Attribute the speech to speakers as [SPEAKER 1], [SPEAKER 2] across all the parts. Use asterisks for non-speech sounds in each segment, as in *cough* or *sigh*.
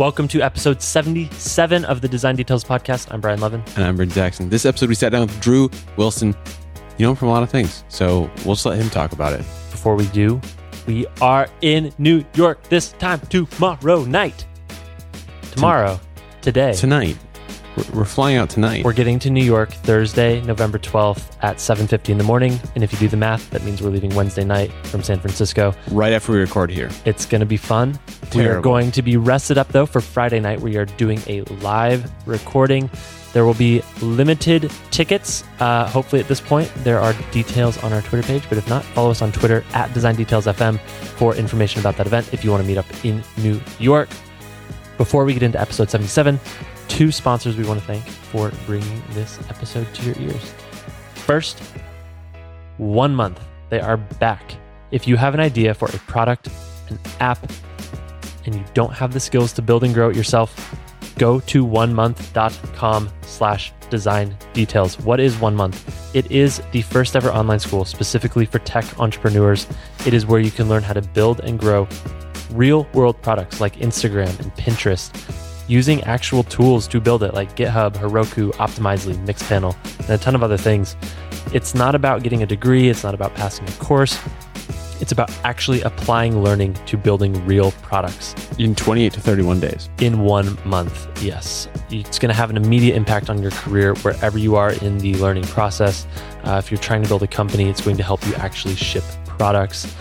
[SPEAKER 1] Welcome to episode 77 of the Design Details Podcast. I'm Brian Lovin.
[SPEAKER 2] And I'm Bryn Jackson. This episode, we sat down with Drew Wilson. You know him from a lot of things, so we'll just let him talk about it.
[SPEAKER 1] Before we do, we are in New York this time tomorrow night. Tomorrow, today.
[SPEAKER 2] Tonight. We're, flying out tonight.
[SPEAKER 1] We're getting to New York Thursday, November 12th at 7.50 in the morning. And if you do the math, that means we're leaving Wednesday night from San Francisco.
[SPEAKER 2] right after we record here.
[SPEAKER 1] It's going to be fun. We are going to be rested up though for Friday night. We are doing a live recording. There will be limited tickets. Uh, hopefully, at this point, there are details on our Twitter page. But if not, follow us on Twitter at Design Details FM for information about that event if you want to meet up in New York. Before we get into episode 77, two sponsors we want to thank for bringing this episode to your ears. First, one month. They are back. If you have an idea for a product, an app, and you don't have the skills to build and grow it yourself, go to onemonth.com slash design details. What is One Month? It is the first ever online school specifically for tech entrepreneurs. It is where you can learn how to build and grow real world products like Instagram and Pinterest using actual tools to build it like GitHub, Heroku, Optimizely, Mixpanel, and a ton of other things. It's not about getting a degree, it's not about passing a course. It's about actually applying learning to building real products
[SPEAKER 2] In 28 to 31 days.
[SPEAKER 1] in one month. Yes. It's going to have an immediate impact on your career wherever you are in the learning process. Uh, if you're trying to build a company, it's going to help you actually ship products.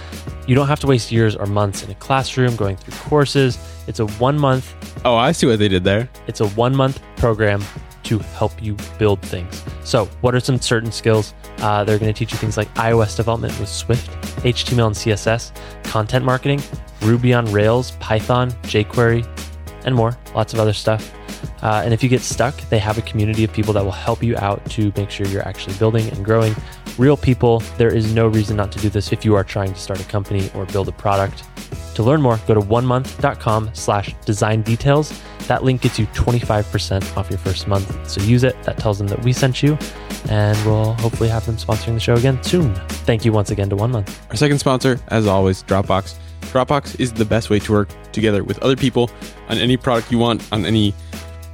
[SPEAKER 1] You don't have to waste years or months in a classroom going through courses. It's a one month
[SPEAKER 2] Oh, I see what they did there.
[SPEAKER 1] it's a one month program to help you build things. So, what are some certain skills? Uh, they're going to teach you things like iOS development with Swift, HTML and CSS, content marketing, Ruby on Rails, Python, jQuery, and more. Lots of other stuff. Uh, and if you get stuck, they have a community of people that will help you out to make sure you're actually building and growing. Real people, there is no reason not to do this if you are trying to start a company or build a product. To learn more, go to onemonth.com slash design details. That link gets you 25% off your first month. So use it. That tells them that we sent you, and we'll hopefully have them sponsoring the show again soon. Thank you once again to One Month.
[SPEAKER 2] Our second sponsor, as always, Dropbox. Dropbox is the best way to work together with other people on any product you want, on any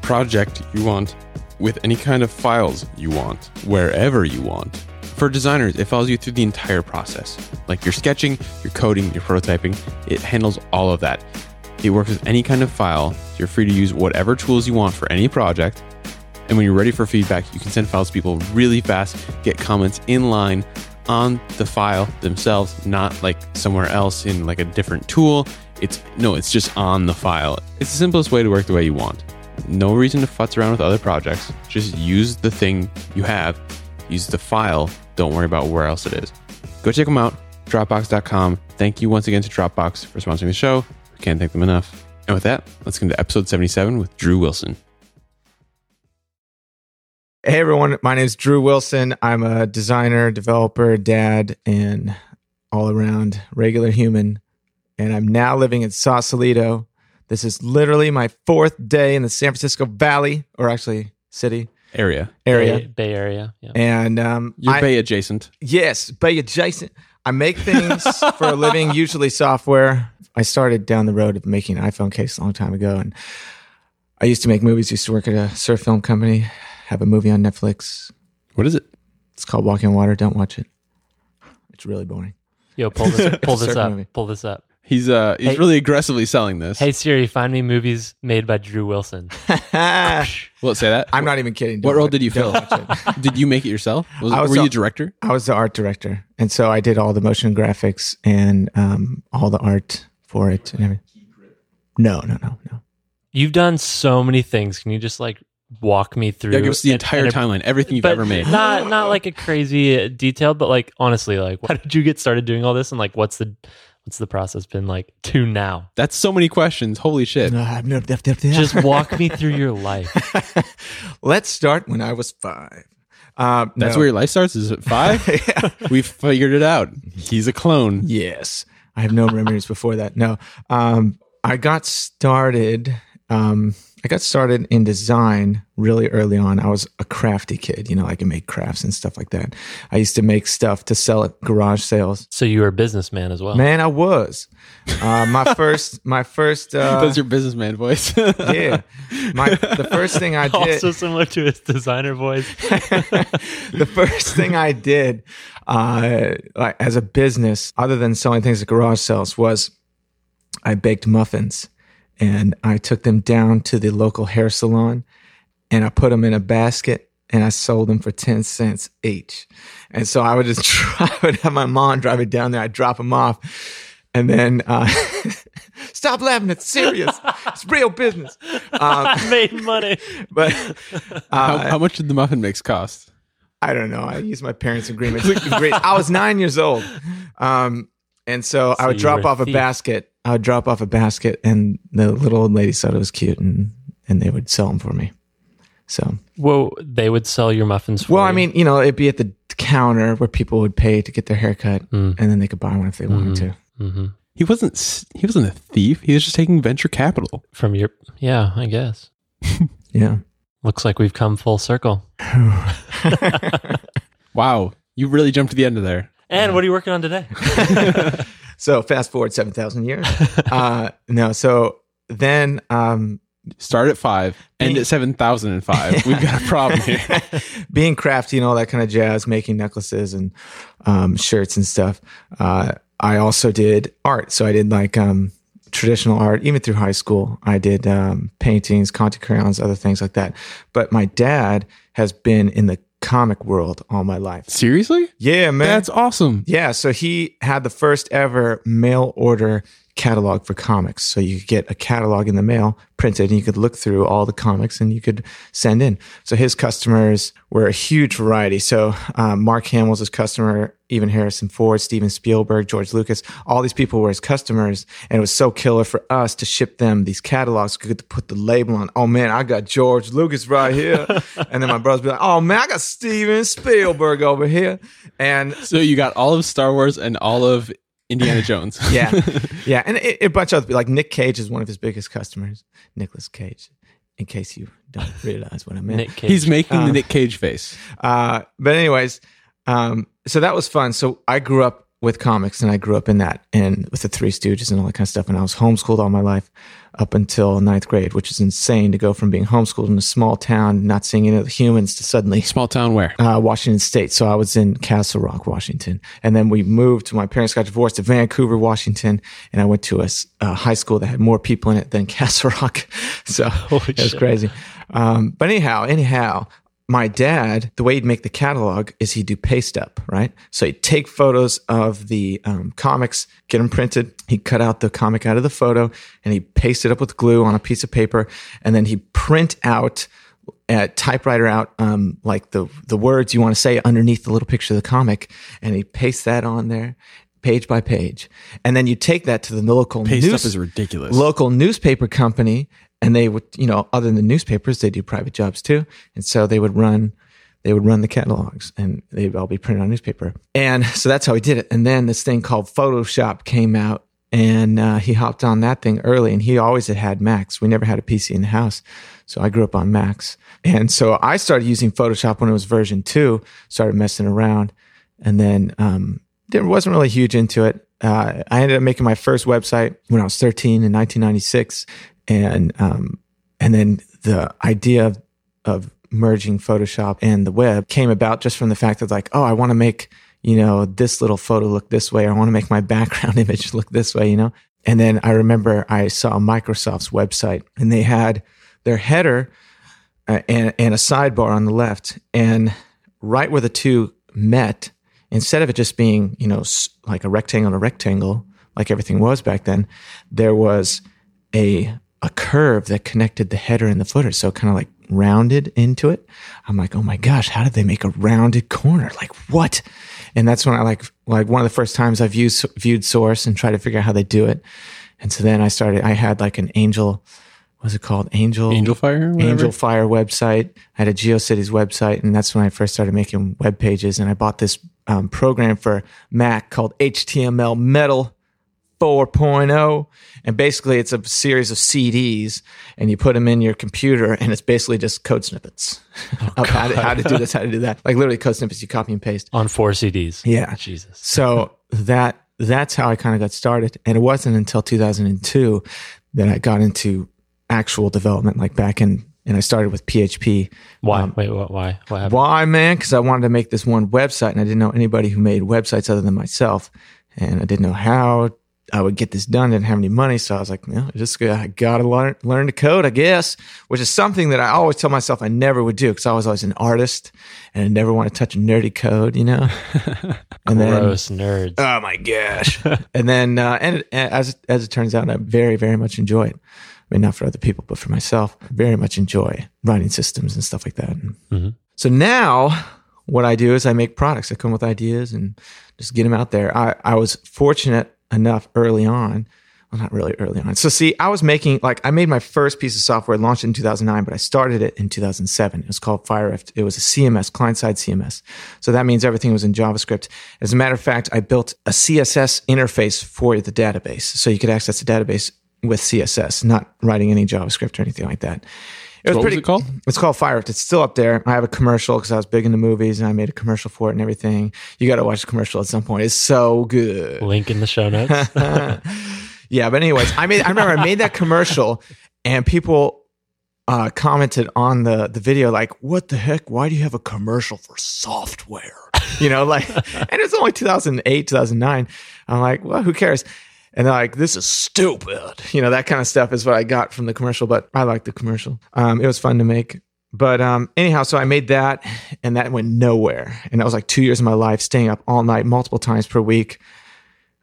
[SPEAKER 2] project you want, with any kind of files you want, wherever you want. For designers, it follows you through the entire process. Like your sketching, your coding, your prototyping, it handles all of that. It works with any kind of file. You're free to use whatever tools you want for any project. And when you're ready for feedback, you can send files to people really fast, get comments in line on the file themselves, not like somewhere else in like a different tool. It's no, it's just on the file. It's the simplest way to work the way you want. No reason to futz around with other projects. Just use the thing you have, use the file. Don't worry about where else it is. Go check them out, Dropbox.com. Thank you once again to Dropbox for sponsoring the show. We can't thank them enough. And with that, let's get into episode 77 with Drew Wilson.
[SPEAKER 3] Hey everyone, my name is Drew Wilson. I'm a designer, developer, dad, and all around regular human. And I'm now living in Sausalito. This is literally my fourth day in the San Francisco Valley, or actually city
[SPEAKER 2] Area.
[SPEAKER 3] area.
[SPEAKER 1] Bay, Bay Area. Yeah.
[SPEAKER 3] And um,
[SPEAKER 2] You're
[SPEAKER 3] I-
[SPEAKER 2] Bay adjacent.
[SPEAKER 3] Yes, Bay adjacent. I make things *laughs* for a living, usually software. I started down the road of making an iPhone case a long time ago, and I used to make movies. Used to work at a surf film company. Have a movie on Netflix.
[SPEAKER 2] What is it?
[SPEAKER 3] It's called Walking Water. Don't watch it. It's really boring.
[SPEAKER 1] Yo, pull this, *laughs* pull this
[SPEAKER 3] Certain
[SPEAKER 1] up.
[SPEAKER 3] movie.
[SPEAKER 1] Pull this up.
[SPEAKER 2] He's uh he's
[SPEAKER 1] Hey-
[SPEAKER 2] really aggressively selling this.
[SPEAKER 1] Hey Siri, find me movies made by Drew Wilson.
[SPEAKER 3] I'm
[SPEAKER 2] Will it say that?
[SPEAKER 3] I'm not even kidding.
[SPEAKER 2] What
[SPEAKER 3] Don't
[SPEAKER 2] role did you fill? *laughs* Did you make it yourself? Was, *laughs*
[SPEAKER 3] I was
[SPEAKER 2] were you
[SPEAKER 3] a-
[SPEAKER 2] a director?
[SPEAKER 3] I was the art director, and so I did all the motion graphics and um, all the art for it and everything. No, no, no, no.
[SPEAKER 1] You've done so many things. Can you just like walk me through?
[SPEAKER 2] Yeah, give us the
[SPEAKER 1] an-
[SPEAKER 2] entire
[SPEAKER 1] an-
[SPEAKER 2] timeline, everything you've ever made.
[SPEAKER 1] Not not like a crazy uh, detailed, but like honestly, like how did you get started doing all this, and like what's the what's the process been like to now?
[SPEAKER 2] That's so many questions. Holy shit.
[SPEAKER 1] Just walk me through your *laughs* life.
[SPEAKER 3] Let's start when I was five. Um,
[SPEAKER 2] That's
[SPEAKER 3] no.
[SPEAKER 2] where your life starts? Is it five? *laughs*
[SPEAKER 3] Yeah.
[SPEAKER 2] we figured it out. He's a clone.
[SPEAKER 3] Yes. I have no memories before that. No. Um, I got started. Um, I got started in design really early on. I was a crafty kid, you know, I can make crafts and stuff like that. I used to make stuff to sell at garage sales.
[SPEAKER 1] So you were a businessman as well.
[SPEAKER 3] Man, I was. Uh, my *laughs* first, my first, uh,
[SPEAKER 2] That's your businessman voice. *laughs*
[SPEAKER 3] yeah. My the first thing I *laughs* did,
[SPEAKER 1] Also similar to his designer voice.
[SPEAKER 3] the first thing I did, uh, like as a business, other than selling things at garage sales, was I baked muffins, and I took them down to the local hair salon, and I put them in a basket, and I sold them for ten cents each. And so I would just *laughs* drive I would have my mom drive it down there. I'd drop them off, and then uh, *laughs* stop laughing. It's serious. It's real business. Um, *laughs*
[SPEAKER 1] I made money.
[SPEAKER 3] but
[SPEAKER 2] how,
[SPEAKER 3] uh,
[SPEAKER 2] how much did the muffin mix cost?
[SPEAKER 3] I don't know. I used my parents' agreement. I was nine years old, um, and so, I would drop
[SPEAKER 1] were a
[SPEAKER 3] off a basket. I would drop off a basket, and the little old lady thought it was cute, and and they would sell them for me. So,
[SPEAKER 1] Well, they would sell your muffins for
[SPEAKER 3] well,
[SPEAKER 1] you.
[SPEAKER 3] I mean, you know, it'd be at the counter where people would pay to get their haircut,
[SPEAKER 1] Mm.
[SPEAKER 3] and then they could buy one if they wanted to.
[SPEAKER 1] hmm
[SPEAKER 2] He wasn't. He wasn't a thief. He was just taking venture capital.
[SPEAKER 1] from your, yeah, I guess. *laughs*
[SPEAKER 3] Yeah.
[SPEAKER 1] Looks like we've come full circle. *laughs*
[SPEAKER 2] Wow, you really jumped to the end of there.
[SPEAKER 1] And what are you working on today? *laughs*
[SPEAKER 3] So fast forward seven thousand years. *laughs* uh, no, so then um,
[SPEAKER 2] Start at five, end at seven thousand and five. *laughs* We've got a problem here. *laughs*
[SPEAKER 3] being crafty and all that kind of jazz, making necklaces and um, shirts and stuff. Uh, I also did art. So I did like um, traditional art, even through high school. I did um, paintings, Conte crayons, other things like that. But my dad has been in the comic world all my life.
[SPEAKER 2] Seriously,
[SPEAKER 3] Yeah, man.
[SPEAKER 2] that's awesome.
[SPEAKER 3] Yeah, so he had the first ever mail order catalog for comics. So you could get a catalog in the mail printed and you could look through all the comics and you could send in. So his customers were a huge variety. So um, Mark Hamill's his customer, even Harrison Ford, Steven Spielberg, George Lucas, all these people were his customers. And it was so killer for us to ship them these catalogs. We could put the label on, oh man, I got George Lucas right here. *laughs* and then my brothers be like, oh man, I got Steven Spielberg over here. And
[SPEAKER 2] So you got all of Star Wars and all of Indiana Jones. *laughs*
[SPEAKER 3] yeah, *laughs* yeah, and a, a bunch of other like Nick Cage is one of his biggest customers. Nicholas Cage, in case you don't *laughs* realize what I meant.
[SPEAKER 1] Nick Cage.
[SPEAKER 2] He's making
[SPEAKER 3] Uh,
[SPEAKER 2] the Nick Cage face.
[SPEAKER 3] Uh, but anyways, um, so that was fun. So I grew up with comics, and I grew up in that, and with the Three Stooges and all that kind of stuff. And I was homeschooled all my life up until ninth grade, which is insane to go from being homeschooled in a small town, not seeing any of the humans, to suddenly
[SPEAKER 2] Small town where?
[SPEAKER 3] uh, Washington State. So I was in Castle Rock, Washington. And then we moved my parents got divorced to Vancouver, Washington. And I went to a high school that had more people in it than *laughs* Castle Rock. *laughs* So it was
[SPEAKER 1] shit.
[SPEAKER 3] crazy. Um, but anyhow, anyhow, my dad, the way he'd make the catalog is he'd do paste up, right? So he'd take photos of the um, comics, get them printed. He'd cut out the comic out of the photo and he'd paste it up with glue on a piece of paper. And then he'd print out uh, typewriter out um, like the the words you want to say underneath the little picture of the comic, and he pastes that on there, page by page, and then you take that to the local
[SPEAKER 2] Paste
[SPEAKER 3] news,
[SPEAKER 2] up is ridiculous.
[SPEAKER 3] local newspaper company, and they would you know other than the newspapers they do private jobs too, and so they would run they would run the catalogs and they'd all be printed on newspaper, and *laughs* so that's how he did it. And then this thing called Photoshop came out. And uh, he hopped on that thing early, and he always had had Macs. We never had a PC in the house, so I grew up on Macs. And so I started using Photoshop when it was version two, started messing around. And then um, there wasn't really huge into it. Uh, I ended up making my first website when I was 13 in 1996. And, um, and then the idea of, of merging Photoshop and the web came about just from the fact that like, oh, I want to make, you know, this little photo look this way. I want to make my *laughs* background image look this way, you know? And then I remember I saw Microsoft's website and they had their header uh, and, and a sidebar on the left. And right where the two met, instead of it just being, you know, like a rectangle and a rectangle, like everything was back then, there was a a curve that connected the header and the footer. So kind of like rounded into it. I'm like, oh my gosh, how did they make a rounded corner? Like what? And that's when I like like one of the first times I've used viewed source and tried to figure out how they do it. And so then I started. I had like an angel. was it called? Angel.
[SPEAKER 2] Angel Fire? Whatever?
[SPEAKER 3] Angel Fire website. I had a GeoCities website, and that's when I first started making web pages. And I bought this um, program for Mac called HTML Metal 4.0 and basically it's a series of CDs and you put them in your computer and it's basically just code snippets of how to, how to do this how to do that like literally code snippets you copy and paste
[SPEAKER 1] On four CDs.
[SPEAKER 3] yeah
[SPEAKER 1] Jesus.
[SPEAKER 3] so that that's how I kind of got started and it wasn't until 2002 that I got into actual development like back in and I started with PHP
[SPEAKER 1] Why?
[SPEAKER 3] Um,
[SPEAKER 1] Wait, what, why? What happened?
[SPEAKER 3] why, man? Because I wanted to make this one website and I didn't know anybody who made websites other than myself. And I didn't know how I would get this done. Didn't have any money. So I was like, I just I got to learn, learn to code, I guess, which is something that I always tell myself I never would do because I was always an artist and I never want to touch nerdy code, you know? *laughs* and
[SPEAKER 1] Gross nerds.
[SPEAKER 3] oh my gosh. and then, uh, and, and as, as it turns out, I very, very much enjoy it. I mean, not for other people, but for myself, I very much enjoy writing systems and stuff like that.
[SPEAKER 1] Mhm.
[SPEAKER 3] so now what I do is I make products. I come with ideas and just get them out there. I, I was fortunate enough early on. Well, not really early on. So see, I was making like I made my first piece of software, launched in 2009, but I started it in 2007. It was called FireRift. It was a CMS, client-side CMS. So that means everything was in JavaScript. As a matter of fact, I built a CSS interface for the database, so you could access the database with CSS, not writing any JavaScript or anything like that. It was
[SPEAKER 2] What was
[SPEAKER 3] pretty
[SPEAKER 2] it called?
[SPEAKER 3] it's called FireRift. It's still up there. I have a commercial because I was big into movies and I made a commercial for it and everything. You got to watch the commercial at some point. It's so good.
[SPEAKER 1] Link in the show notes. *laughs*
[SPEAKER 3] yeah, but anyways, I made. I remember I made that commercial, and people uh, commented on the the video like, "What the heck? Why do you have a commercial for software?" You know, like, *laughs* and it's only 2008, 2009. I'm like, well, who cares? And they're like, this is stupid. You know, that kind of stuff is what I got from the commercial, but I like the commercial. Um, it was fun to make. But um, anyhow, so I made that and that went nowhere. And that was like two years of my life, staying up all night, multiple times per week.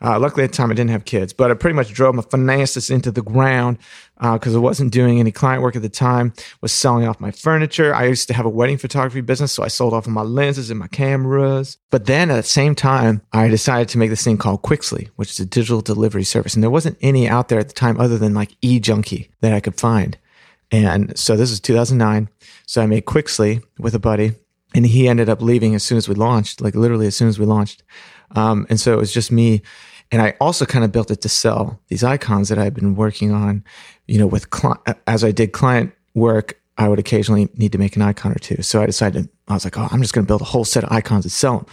[SPEAKER 3] Uh, luckily at the time I didn't have kids, but I pretty much drove my finances into the ground because I wasn't doing any client work at the time. Was selling off my furniture. I used to have a wedding photography business, so I sold off of my lenses and my cameras. But then at the same time, I decided to make this thing called Quixly, which is a digital delivery service, and there wasn't any out there at the time other than like eJunkie that I could find. And so this is 2009. So I made Quixly with a buddy, and he ended up leaving as soon as we launched, like literally as soon as we launched. Um, and so it was just me. And I also kind of built it to sell these icons that I've been working on, you know, with cli- as I did client work, I would occasionally need to make an icon or two. So I decided, I was like, oh, I'm just going to build a whole set of icons and sell them.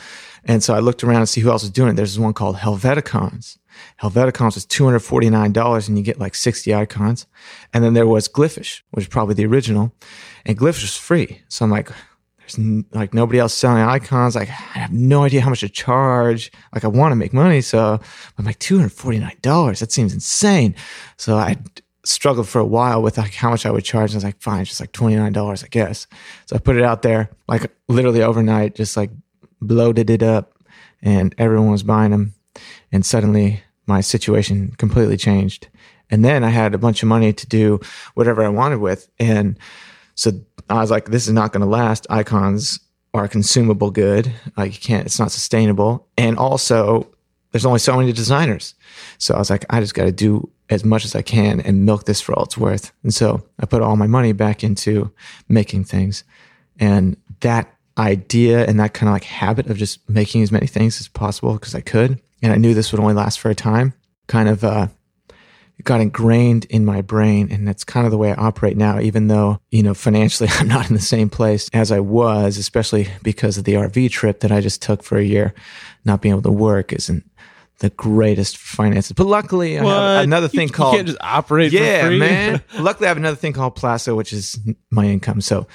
[SPEAKER 3] And so I looked around and see who else was doing it. There's this one called Helveticons. Helveticons was $249 and you get like 60 icons. And then there was Glyphish, which is probably the original. And Glyphish was free. So I'm like, there's like nobody else selling icons. Like I have no idea how much to charge. Like I want to make money. So I'm like, $249. That seems insane. So I struggled for a while with like how much I would charge. I was like, fine, it's just like $29, I guess. So I put it out there like literally overnight, just like bloated it up and everyone was buying them. And suddenly my situation completely changed. And then I had a bunch of money to do whatever I wanted with. And so I was like, this is not going to last. Icons are a consumable good. Like you can't, it's not sustainable. And also there's only so many designers. So I was like, I just got to do as much as I can and milk this for all it's worth. And so I put all my money back into making things. And that idea and that kind of like habit of just making as many things as possible because I could. And I knew this would only last for a time, kind of, uh, it got ingrained in my brain and that's kind of the way I operate now, even though, you know, financially *laughs* I'm not in the same place as I was, especially because of the RV trip that I just took for a year. Not being able to work isn't the greatest finances. But luckily I have another
[SPEAKER 2] You-
[SPEAKER 3] thing
[SPEAKER 2] you
[SPEAKER 3] called
[SPEAKER 2] can't just operate.
[SPEAKER 3] yeah, man. *laughs* Luckily, I have another thing called Plasso, which is my income. So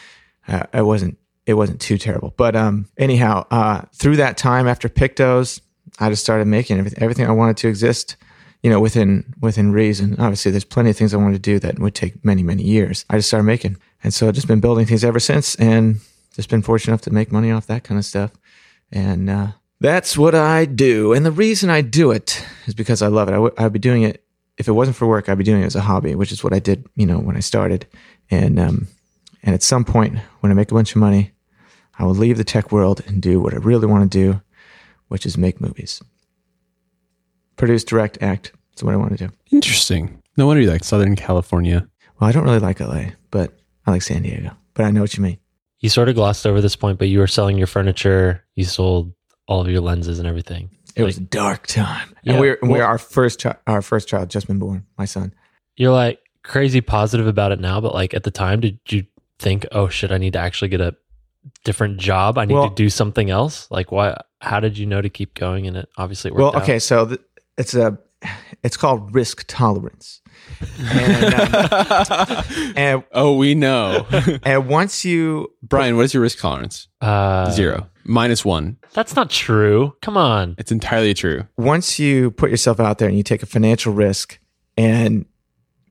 [SPEAKER 3] uh, I wasn't it wasn't too terrible. But um, anyhow, uh, through that time after Pictos, I just started making everything everything I wanted to exist. You know, within within reason. Obviously, there's plenty of things I wanted to do that would take many many years. I just started making, and so I've just been building things ever since, and just been fortunate enough to make money off that kind of stuff. And uh, that's what I do. And the reason I do it is because I love it. I w- I'd be doing it if it wasn't for work. I'd be doing it as a hobby, which is what I did, you know, when I started. And um, and at some point, when I make a bunch of money, I will leave the tech world and do what I really want to do, which is make movies, produce, direct, act. That's what I want to do.
[SPEAKER 2] Interesting. No wonder you like Southern California.
[SPEAKER 3] Well, I don't really like LA, but I like San Diego. But I know what you mean.
[SPEAKER 1] You sort of glossed over this point, but you were selling your furniture. You sold all of your lenses and everything.
[SPEAKER 3] It was a dark time.
[SPEAKER 1] Yeah,
[SPEAKER 3] and we're, and we're
[SPEAKER 1] well-
[SPEAKER 3] our first child, our first child just been born, my son.
[SPEAKER 1] You're like crazy positive about it now, but like at the time, did you think, oh shit, I need to actually get a different job? I need
[SPEAKER 3] Well-
[SPEAKER 1] to do something else? Like, why? How did you know to keep going? And it obviously worked
[SPEAKER 3] Well,
[SPEAKER 1] out.
[SPEAKER 3] okay, so th- it's a it's called risk tolerance. And, um, *laughs* and
[SPEAKER 2] oh, we know. *laughs*
[SPEAKER 3] and once you
[SPEAKER 2] Brian, what is your risk tolerance?
[SPEAKER 1] Uh,
[SPEAKER 2] Zero. Minus one.
[SPEAKER 1] That's not true. Come on.
[SPEAKER 2] It's entirely true.
[SPEAKER 3] once you put yourself out there and you take a financial risk and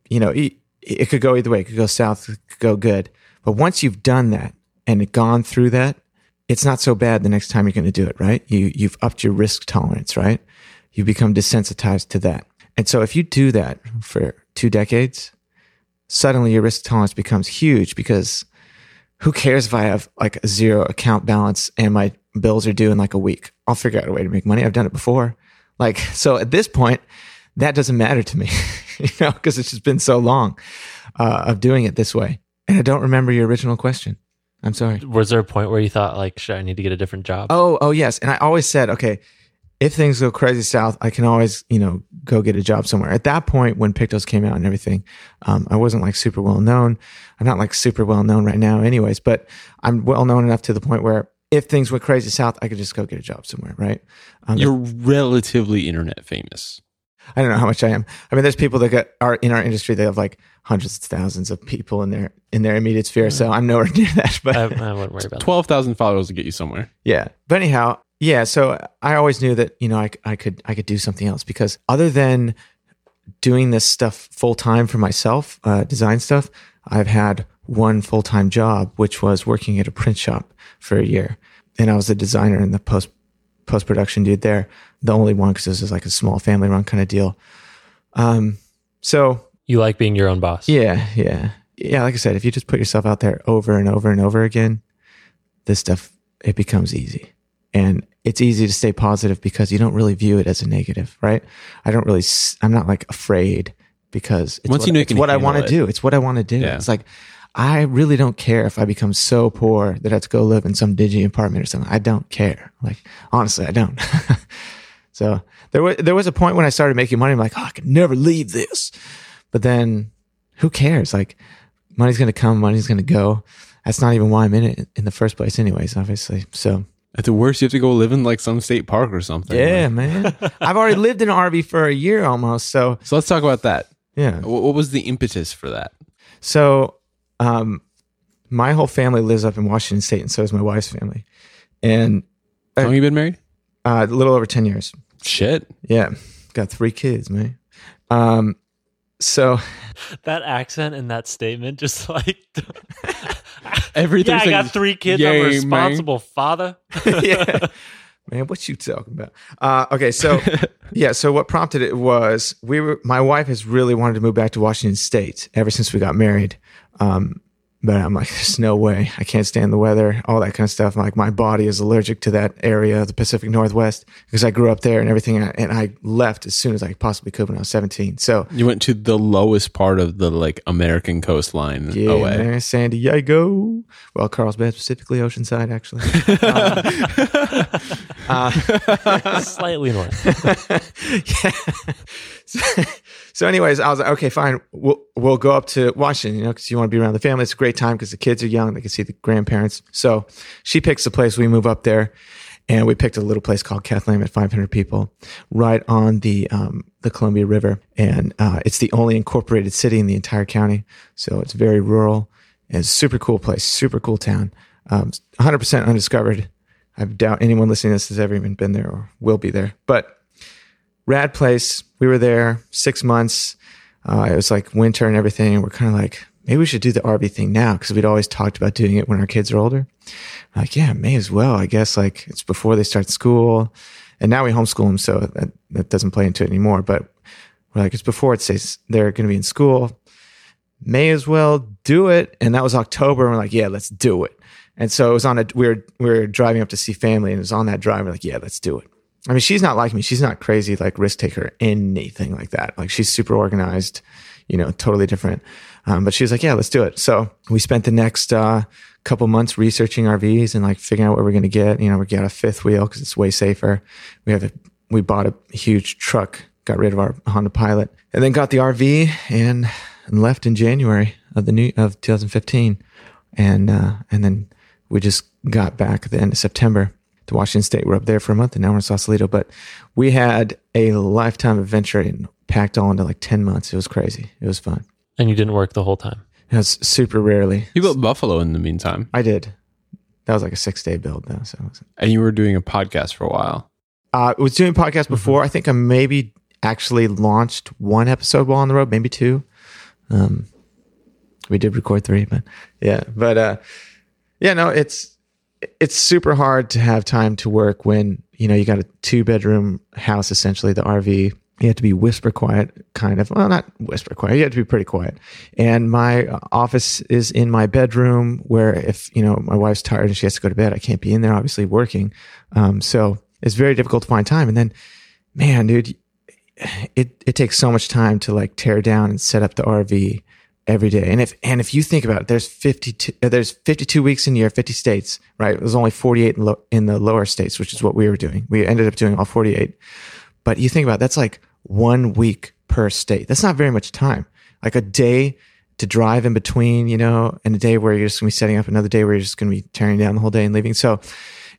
[SPEAKER 3] you know it, it could go either way it could go south it could go good but once you've done that and gone through that it's not so bad the next time you're going to do it right you you've upped your risk tolerance right you become desensitized to that and so if you do that for two decades suddenly your risk tolerance becomes huge because who cares if I have like a zero account balance and my bills are due in like a week? I'll figure out a way to make money. I've done it before. Like, so at this point, that doesn't matter to me, *laughs* you know, because it's just been so long uh, of doing it this way. And I don't remember your original question. I'm sorry.
[SPEAKER 1] Was there a point where you thought like, shit, I need to get a different job?
[SPEAKER 3] Oh, oh yes. And I always said, okay, if things go crazy south, I can always, you know, go get a job somewhere. At that point, when Pictos came out and everything, um, I wasn't like super well known. I'm not like super well known right now, anyways, but I'm well known enough to the point where if things went crazy south, I could just go get a job somewhere, right? Um,
[SPEAKER 2] You're relatively internet famous.
[SPEAKER 3] I don't know how much I am. I mean, there's people that get, are in our industry. They have like hundreds of thousands of people in their in their immediate sphere. So I'm nowhere *laughs* near that. But
[SPEAKER 1] I, I wouldn't worry about that.
[SPEAKER 2] 12,000 followers will get you somewhere.
[SPEAKER 3] Yeah. But anyhow, yeah. So I always knew that, you know, I, I could, I could do something else because other than doing this stuff full time for myself, uh, design stuff, I've had one full time job, which was working at a print shop for a year. And I was a designer and the post, post production dude there. The only one, cause this is like a small family run kind of deal. Um, so
[SPEAKER 1] You like being your own boss.
[SPEAKER 3] yeah, yeah. Yeah, like I said, if you just put yourself out there over and over and over again, this stuff it becomes easy. And it's easy to stay positive because you don't really view it as a negative, right? I don't really I'm not like afraid because it's
[SPEAKER 2] Once
[SPEAKER 3] what,
[SPEAKER 2] you know
[SPEAKER 3] it's
[SPEAKER 2] can
[SPEAKER 3] what I want to do. It's what I want to do.
[SPEAKER 2] Yeah.
[SPEAKER 3] It's like I really don't care if I become so poor that I have to go live in some dingy apartment or something. I don't care. Like honestly, I don't. *laughs* so there was there was a point when I started making money. I'm like, oh, I could never leave this. But then who cares? Like money's going to come, money's going to go. That's not even why I'm in it in the first place, anyways, obviously. So,
[SPEAKER 2] At the worst, you have to go live in like some state park or something.
[SPEAKER 3] yeah, man. *laughs* I've already lived in an RV for a year almost. So,
[SPEAKER 2] So let's talk about that.
[SPEAKER 3] yeah.
[SPEAKER 2] What, what was the impetus for that?
[SPEAKER 3] So, um, my whole family lives up in Washington State, and so does my wife's family. And
[SPEAKER 2] How long you been married?
[SPEAKER 3] uh, a little over 10 years.
[SPEAKER 2] Shit.
[SPEAKER 3] Yeah. Got three kids, man. Um, so, *laughs*
[SPEAKER 1] That accent and that statement, just *laughs* like, *laughs*
[SPEAKER 2] Everything.
[SPEAKER 1] yeah, I got three kids. I'm a responsible father.
[SPEAKER 3] yeah. Man, what you talking about? Uh, okay, so yeah, so what prompted it was we were. My wife has really wanted to move back to Washington State ever since we got married. Um, but I'm like, there's no way. I can't stand the weather, all that kind of stuff. like, my body is allergic to that area, of the Pacific Northwest, because I grew up there and everything. And I left as soon as I possibly could when I was 17. So
[SPEAKER 2] You went to the lowest part of the like American coastline
[SPEAKER 3] yeah,
[SPEAKER 2] away.
[SPEAKER 3] man, San Diego. Well, Carlsbad specifically, Oceanside, actually. *laughs* *laughs* uh,
[SPEAKER 1] Slightly north. *laughs*
[SPEAKER 3] yeah. So, anyways, I was like, okay, fine. We'll, we'll go up to Washington, you know, because you want to be around the family. It's a great time because the kids are young. They can see the grandparents. So she picks the place. We move up there and we picked a little place called Cathlamet at 500 people right on the, um, the Columbia River. And, uh, it's the only incorporated city in the entire county. So it's very rural and it's super cool place, super cool town. Um, 100% undiscovered. I doubt anyone listening to this has ever even been there or will be there, but rad place. We were there six months. Uh, it was like winter and everything. We're kind of like, maybe we should do the RV thing now because we'd always talked about doing it when our kids are older. Like, yeah, may as well. I guess like it's before they start school. And now we homeschool them, so that, that doesn't play into it anymore. But we're like, it's before it says they're going to be in school. May as well do it. And that was October. And we're like, yeah, let's do it. And so it was on a, we were, we were driving up to see family and it was on that drive. We're like, yeah, let's do it. I mean, she's not like me. She's not crazy, like risk taker, anything like that. Like she's super organized, you know, totally different. Um, but she was like, yeah, let's do it. So we spent the next, uh, couple months researching RVs and like figuring out what we're going to get. You know, we got a fifth wheel because it's way safer. We have a we bought a huge truck, got rid of our Honda Pilot, and then got the RV and, and left in January of the new of 2015, and uh, and then we just got back at the end of September to Washington State. We're up there for a month, and now we're in Sausalito. But we had a lifetime adventure and packed all into like 10 months. It was crazy. It was fun.
[SPEAKER 1] And you didn't work the whole time.
[SPEAKER 3] It was super rarely.
[SPEAKER 2] You built Buffalo in the meantime,
[SPEAKER 3] I did. That was like a six day build though. So
[SPEAKER 2] and you were doing a podcast for a while.
[SPEAKER 3] uh, I was doing podcasts before. I think I maybe actually launched one episode while on the road, maybe two. Um, we did record three, but yeah, but uh, yeah, no, it's it's super hard to have time to work when you know you got a two bedroom house essentially, the RV. You have to be whisper quiet, kind of. Well, not whisper quiet. You have to be pretty quiet. And my uh, office is in my bedroom, where if you know my wife's tired and she has to go to bed, I can't be in there, obviously working. Um, so it's very difficult to find time. And then, man, dude, it it takes so much time to like tear down and set up the RV every day. And if and if you think about it, there's 52 uh, there's 52 weeks in a year, 50 states, right? There's only 48 in, lo- in the lower states, which is what we were doing. We ended up doing all 48. But you think about it, that's like one week per state. That's not very much time. Like a day to drive in between, you know, and a day where you're just gonna be setting up, another day where you're just gonna be tearing down the whole day and leaving. So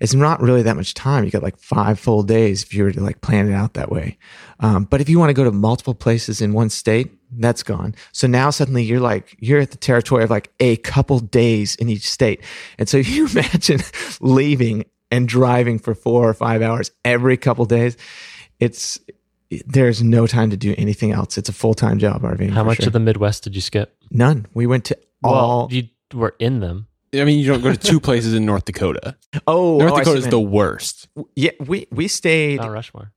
[SPEAKER 3] it's not really that much time. You got like five full days if you were to like plan it out that way. Um, but if you want to go to multiple places in one state, that's gone. So now suddenly you're like, you're at the territory of like a couple days in each state. And so *laughs* you imagine leaving and driving for four or five hours every couple days. It's, there's no time to do anything else. It's a full time job, RVing.
[SPEAKER 1] How much
[SPEAKER 3] sure.
[SPEAKER 1] of the Midwest did you skip?
[SPEAKER 3] None. We went to all.
[SPEAKER 1] well, you were in them.
[SPEAKER 2] I mean, you don't go to two places in North Dakota. *laughs*
[SPEAKER 3] oh,
[SPEAKER 2] North
[SPEAKER 3] oh,
[SPEAKER 2] Dakota is the worst.
[SPEAKER 3] yeah. We we stayed.
[SPEAKER 1] Mount Rushmore.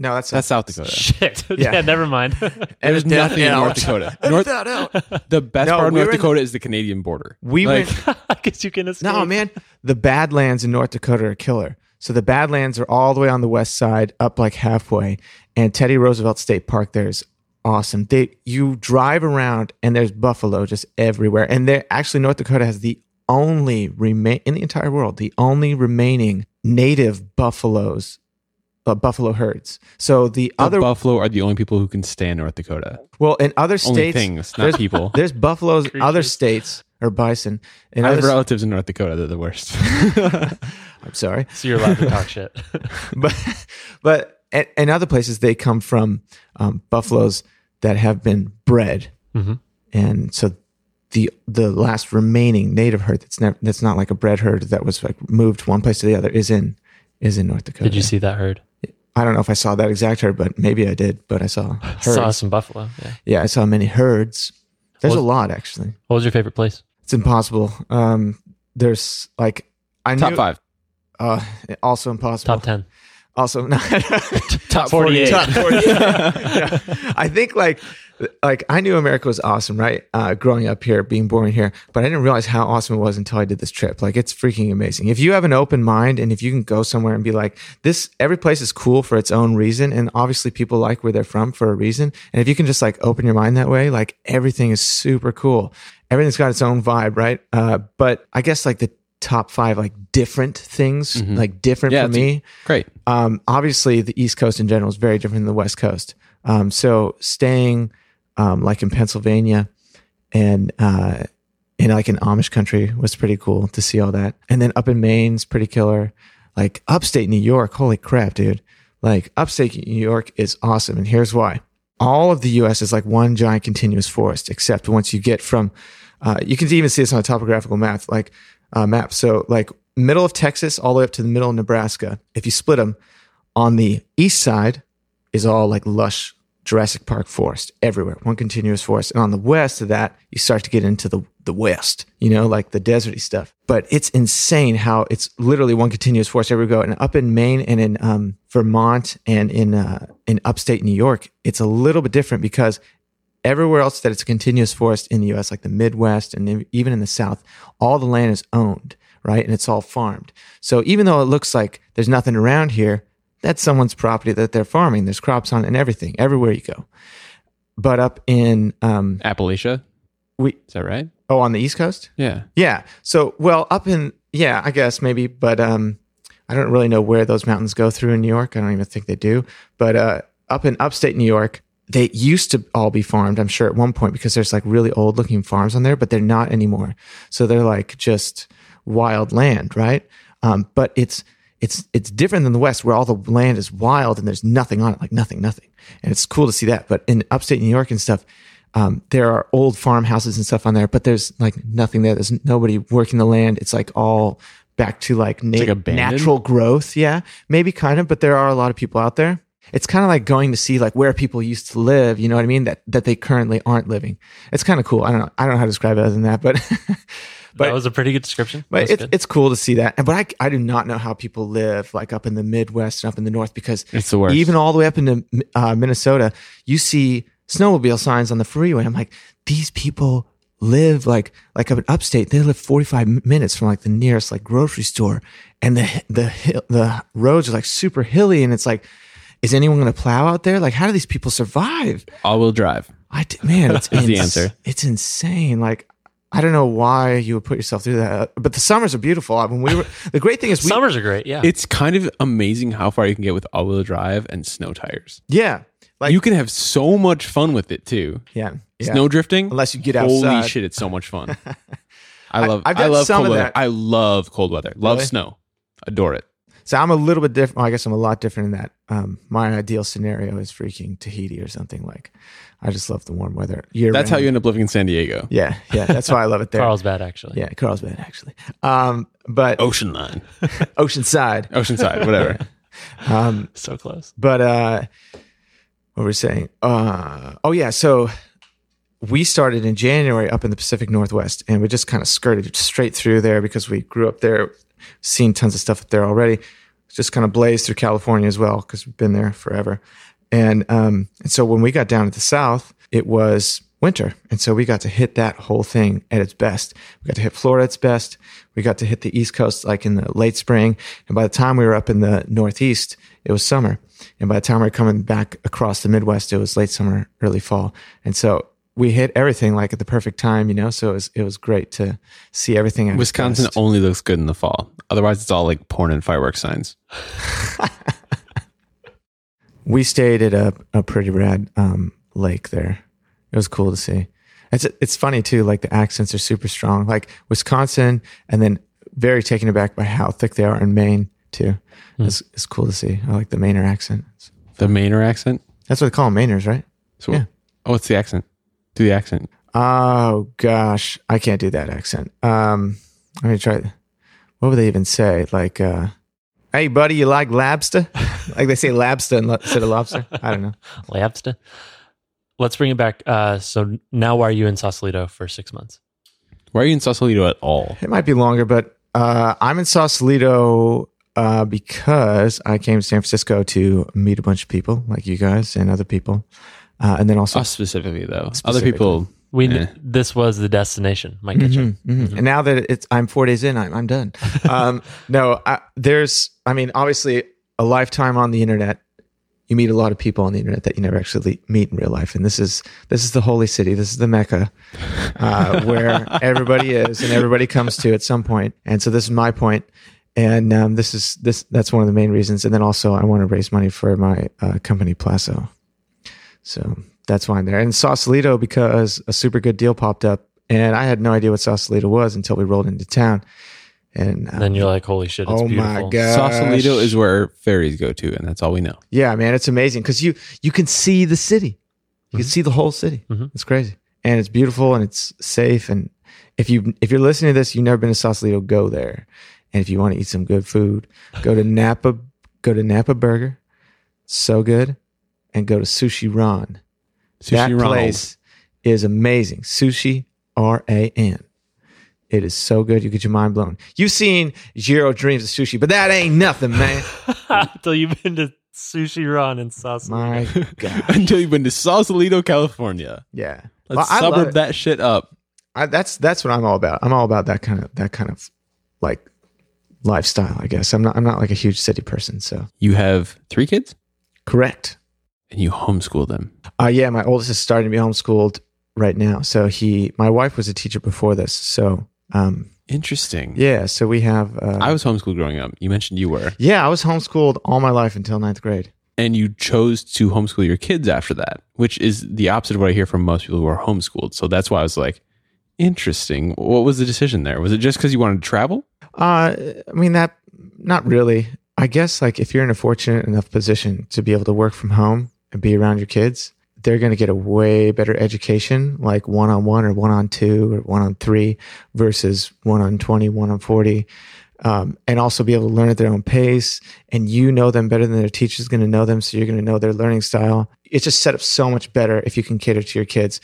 [SPEAKER 3] No, that's
[SPEAKER 2] That's South Dakota.
[SPEAKER 1] Shit. *laughs*
[SPEAKER 3] Yeah.
[SPEAKER 1] yeah. never mind.
[SPEAKER 2] There's
[SPEAKER 3] Edit that
[SPEAKER 2] nothing in
[SPEAKER 3] out.
[SPEAKER 2] North Dakota. *laughs*
[SPEAKER 3] Edit
[SPEAKER 2] North,
[SPEAKER 3] that out.
[SPEAKER 2] the best
[SPEAKER 3] No,
[SPEAKER 2] part of
[SPEAKER 3] we
[SPEAKER 2] North
[SPEAKER 3] were in-
[SPEAKER 2] Dakota is the Canadian border.
[SPEAKER 3] We
[SPEAKER 2] Like,
[SPEAKER 3] went. *laughs*
[SPEAKER 1] I guess you can escape.
[SPEAKER 3] No, man, the Badlands in North Dakota are killer. So the Badlands are all the way on the west side, up like halfway, and Teddy Roosevelt State Park there is awesome. They you drive around and there's buffalo just everywhere, and they actually North Dakota has the only remain in the entire world the only remaining native buffaloes, uh, buffalo herds. So the
[SPEAKER 2] the
[SPEAKER 3] other
[SPEAKER 2] buffalo are the only people who can stay in North Dakota.
[SPEAKER 3] well in other
[SPEAKER 2] Only
[SPEAKER 3] states
[SPEAKER 2] things, not
[SPEAKER 3] there's-
[SPEAKER 2] people. *laughs*
[SPEAKER 3] there's buffaloes in other states or bison. In
[SPEAKER 2] I have
[SPEAKER 3] other,
[SPEAKER 2] relatives in North Dakota. They're the worst. *laughs* *laughs*
[SPEAKER 3] I'm sorry.
[SPEAKER 1] So you're allowed to talk shit.
[SPEAKER 3] but but in, in other places they come from um, buffaloes that have been bred,
[SPEAKER 1] Mhm.
[SPEAKER 3] and so the the last remaining native herd that's never that's not like a bred herd that was like moved one place to the other is in is in North Dakota.
[SPEAKER 1] Did you see that herd?
[SPEAKER 3] I don't know if I saw that exact herd, but maybe I did. But I saw *laughs* herds.
[SPEAKER 1] Saw some buffalo. Yeah.
[SPEAKER 3] yeah, I saw many herds. There's
[SPEAKER 1] Well-
[SPEAKER 3] a lot actually.
[SPEAKER 1] What was your favorite place?
[SPEAKER 3] It's impossible. Um, there's like I
[SPEAKER 2] Top
[SPEAKER 3] knew,
[SPEAKER 2] five.
[SPEAKER 3] Uh, also impossible.
[SPEAKER 1] Top ten.
[SPEAKER 3] Also, *laughs* not
[SPEAKER 1] Top 48.
[SPEAKER 3] Top 48. *laughs* Yeah. I think like like I knew America was awesome, right? Uh, growing up here, being born here, but I didn't realize how awesome it was until I did this trip. Like it's freaking amazing. If you have an open mind and if you can go somewhere and be like, this, every place is cool for its own reason, and obviously people like where they're from for a reason. And if you can just like open your mind that way, like everything is super cool. Everything's got its own vibe, right? Uh, but I guess like the top five like different things, like different
[SPEAKER 2] Yeah,
[SPEAKER 3] for me
[SPEAKER 2] Great.
[SPEAKER 3] um, obviously the East Coast in general is very different than the West Coast. Um, so staying um, like in Pennsylvania and uh, in like an Amish country was pretty cool to see all that. And then up in Maine's pretty killer. Like upstate New York, holy crap, dude! Like upstate New York is awesome, and here's why: all of the U.S. is like one giant continuous forest, except once you get from, uh, you can even see this on a topographical map, like uh, map. So like middle of Texas all the way up to the middle of Nebraska. If you split them, on the east side is all like lush Jurassic Park forest everywhere, one continuous forest. And on the west of that, you start to get into the, the west, you know, like the deserty stuff. But it's insane how it's literally one continuous forest everywhere go. And up in Maine and in um, Vermont and in uh, in upstate New York, it's a little bit different because everywhere else that it's a continuous forest in the US, like the Midwest and even in the South, all the land is owned, right? And it's all farmed. So even though it looks like there's nothing around here, that's someone's property that they're farming. There's crops on it and everything, everywhere you go. But up in, um,
[SPEAKER 2] Appalachia.
[SPEAKER 3] we,
[SPEAKER 2] Is that right?
[SPEAKER 3] oh, on the East Coast?
[SPEAKER 2] Yeah.
[SPEAKER 3] Yeah. So, well, up in, yeah, I guess maybe, but, um, I don't really know where those mountains go through in New York. I don't even think they do. But uh, up in upstate New York, they used to all be farmed, I'm sure, at one point because there's like really old looking farms on there, but they're not anymore. So they're like just wild land, right? Um, but it's it's it's different than the West where all the land is wild and there's nothing on it, like nothing, nothing. And it's cool to see that. But in upstate New York and stuff, um, there are old farmhouses and stuff on there, but there's like nothing there. There's nobody working the land. It's like all back to like, na-
[SPEAKER 2] like
[SPEAKER 3] natural growth. Yeah, maybe kind of, but there are a lot of people out there. It's kind of like going to see like where people used to live. You know what I mean? That that they currently aren't living. It's kind of cool. I don't know. I don't know how to describe it other than that, but *laughs* but
[SPEAKER 1] that was a pretty good description.
[SPEAKER 3] but it's,
[SPEAKER 1] good.
[SPEAKER 3] it's cool to see that. And But I, I do not know how people live like up in the Midwest and up in the North because
[SPEAKER 2] It's the worst.
[SPEAKER 3] even all the way up into uh, Minnesota, you see snowmobile signs on the freeway. I'm like, these people live like like up in upstate. They live 45 minutes from like the nearest like grocery store, and the the the roads are like super hilly, and it's like, is anyone going to plow out there? Like, how do these people survive?
[SPEAKER 2] All wheel drive.
[SPEAKER 3] I d- man, it's *laughs*
[SPEAKER 2] Is the answer.
[SPEAKER 3] It's insane. Like I don't know why you would put yourself through that, but the summers are beautiful. When we were, the great thing is we,
[SPEAKER 1] Summers are great. Yeah.
[SPEAKER 2] It's kind of amazing how far you can get with all wheel drive and snow tires.
[SPEAKER 3] yeah, like
[SPEAKER 2] you can have so much fun with it too.
[SPEAKER 3] yeah, yeah.
[SPEAKER 2] Snow drifting,
[SPEAKER 3] Unless you get
[SPEAKER 2] Holy
[SPEAKER 3] outside.
[SPEAKER 2] Holy shit, it's so much fun. *laughs* I love.
[SPEAKER 3] I've
[SPEAKER 2] I love
[SPEAKER 3] some
[SPEAKER 2] cold
[SPEAKER 3] of
[SPEAKER 2] weather.
[SPEAKER 3] that.
[SPEAKER 2] I love cold weather. Love
[SPEAKER 3] Really?
[SPEAKER 2] snow. Adore it.
[SPEAKER 3] So I'm a little bit different. Well, I guess I'm a lot different in that. Um, my ideal scenario is freaking Tahiti or something like. I just love the warm weather. Year
[SPEAKER 2] That's how you end up living in San Diego.
[SPEAKER 3] Yeah, yeah. That's why I love it there.
[SPEAKER 1] Carlsbad, actually.
[SPEAKER 3] Yeah, Carlsbad actually. Um, but
[SPEAKER 2] Ocean line, *laughs*
[SPEAKER 3] Oceanside.
[SPEAKER 2] Oceanside, whatever. *laughs*
[SPEAKER 3] Um,
[SPEAKER 1] So close.
[SPEAKER 3] But uh what were we saying? Uh oh yeah, so we started in January up in the Pacific Northwest and we just kind of skirted straight through there because we grew up there, seen tons of stuff up there already. Just kind of blazed through California as well because we've been there forever. And um and so when we got down to the south, it was winter. And so we got to hit that whole thing at its best. We got to hit Florida at its best. We got to hit the East Coast like in the late spring. And by the time we were up in the Northeast, it was summer. And by the time we were coming back across the Midwest, it was late summer, early fall. And so we hit everything like at the perfect time, you know? So it was, it was great to see everything.
[SPEAKER 2] Wisconsin only looks good in the fall. Otherwise, it's all like porn and fireworks signs. *laughs*
[SPEAKER 3] we stayed at a, a pretty rad um, lake there. It was cool to see. It's it's funny too. Like the accents are super strong. Like Wisconsin, and then very taken aback by how thick they are in Maine too. It's, it's cool to see. I like the Mainer accent.
[SPEAKER 2] The Mainer accent.
[SPEAKER 3] That's what they call them, Mainers, right?
[SPEAKER 2] So,
[SPEAKER 3] Yeah.
[SPEAKER 2] oh, what's the accent? Do the accent.
[SPEAKER 3] Oh gosh, I can't do that accent. Um, let me try. What would they even say? Like, uh, "Hey, buddy, you like lobster?" *laughs* like they say lobster instead of lobster. I don't know. *laughs*
[SPEAKER 1] Labsta. Let's bring it back. Uh, so now, why are you in Sausalito for six months?
[SPEAKER 2] Why are you in Sausalito at all?
[SPEAKER 3] It might be longer, but uh, I'm in Sausalito uh, because I came to San Francisco to meet a bunch of people like you guys and other people, uh, and then also.
[SPEAKER 2] Us specifically, though. Other people.
[SPEAKER 1] We
[SPEAKER 2] Eh.
[SPEAKER 1] this was the destination, my kitchen.
[SPEAKER 3] Mhm, mhm. And now that it's, I'm four days in, I'm, I'm done. *laughs* Um, no, I, there's, I mean, obviously, a lifetime on the internet. You meet a lot of people on the internet that you never actually meet in real life, and this is this is the holy city. This is the mecca uh, *laughs* where everybody is and everybody comes to at some point. And so this is my point, and um, this is this that's one of the main reasons. And then also, I want to raise money for my uh, company Plasso. So that's why I'm there. And Sausalito because a super good deal popped up, and I had no idea what Sausalito was until we rolled into town. And uh,
[SPEAKER 1] And then you're like, holy shit, it's
[SPEAKER 3] oh
[SPEAKER 1] beautiful.
[SPEAKER 3] my god,
[SPEAKER 2] Sausalito is where ferries go to, and that's all we know.
[SPEAKER 3] yeah, man, it's amazing because you you can see the city, you can see the whole city.
[SPEAKER 1] Mhm.
[SPEAKER 3] It's crazy, and it's beautiful, and it's safe. And if you if you're listening to this, you've never been to Sausalito, go there. And if you want to eat some good food, go to *laughs* Napa. Go to Napa Burger, so good, and go to Sushi Ran.
[SPEAKER 2] Sushi
[SPEAKER 3] that
[SPEAKER 2] Ronald.
[SPEAKER 3] place is amazing. Sushi R A N. It is so good, you get your mind blown. You've seen Jiro Dreams of Sushi, but that ain't nothing, man. *laughs*
[SPEAKER 1] Until you've been to Sushi Ran in Sausalito.
[SPEAKER 3] My *laughs* God,
[SPEAKER 2] Until you've been to Sausalito, California.
[SPEAKER 3] yeah.
[SPEAKER 2] Let's
[SPEAKER 3] Well, I love
[SPEAKER 2] suburb that shit up.
[SPEAKER 3] I, that's that's what I'm all about. I'm all about that kind of that kind of like lifestyle. I guess I'm not I'm not like a huge city person. So
[SPEAKER 2] You have three kids,
[SPEAKER 3] correct.
[SPEAKER 2] And you homeschool them.
[SPEAKER 3] Uh, yeah, my oldest is starting to be homeschooled right now. So he, my wife was a teacher before this. So um,
[SPEAKER 2] Interesting.
[SPEAKER 3] Yeah, so we have. Uh,
[SPEAKER 2] I was homeschooled growing up. You mentioned you were.
[SPEAKER 3] yeah, I was homeschooled all my life until ninth grade.
[SPEAKER 2] And you chose to homeschool your kids after that, which is the opposite of what I hear from most people who are homeschooled. So that's why I was like, interesting. What was the decision there? Was it just because you wanted to travel?
[SPEAKER 3] Uh, I mean that not really. I guess like if you're in a fortunate enough position to be able to work from home and be around your kids, they're going to get a way better education, like one on one or one on two or one on three versus one on 20, one on 40. Um, and also be able to learn at their own pace. And you know them better than their teacher's going to know them. So you're going to know their learning style. It's just set up so much better if you can cater to your kids.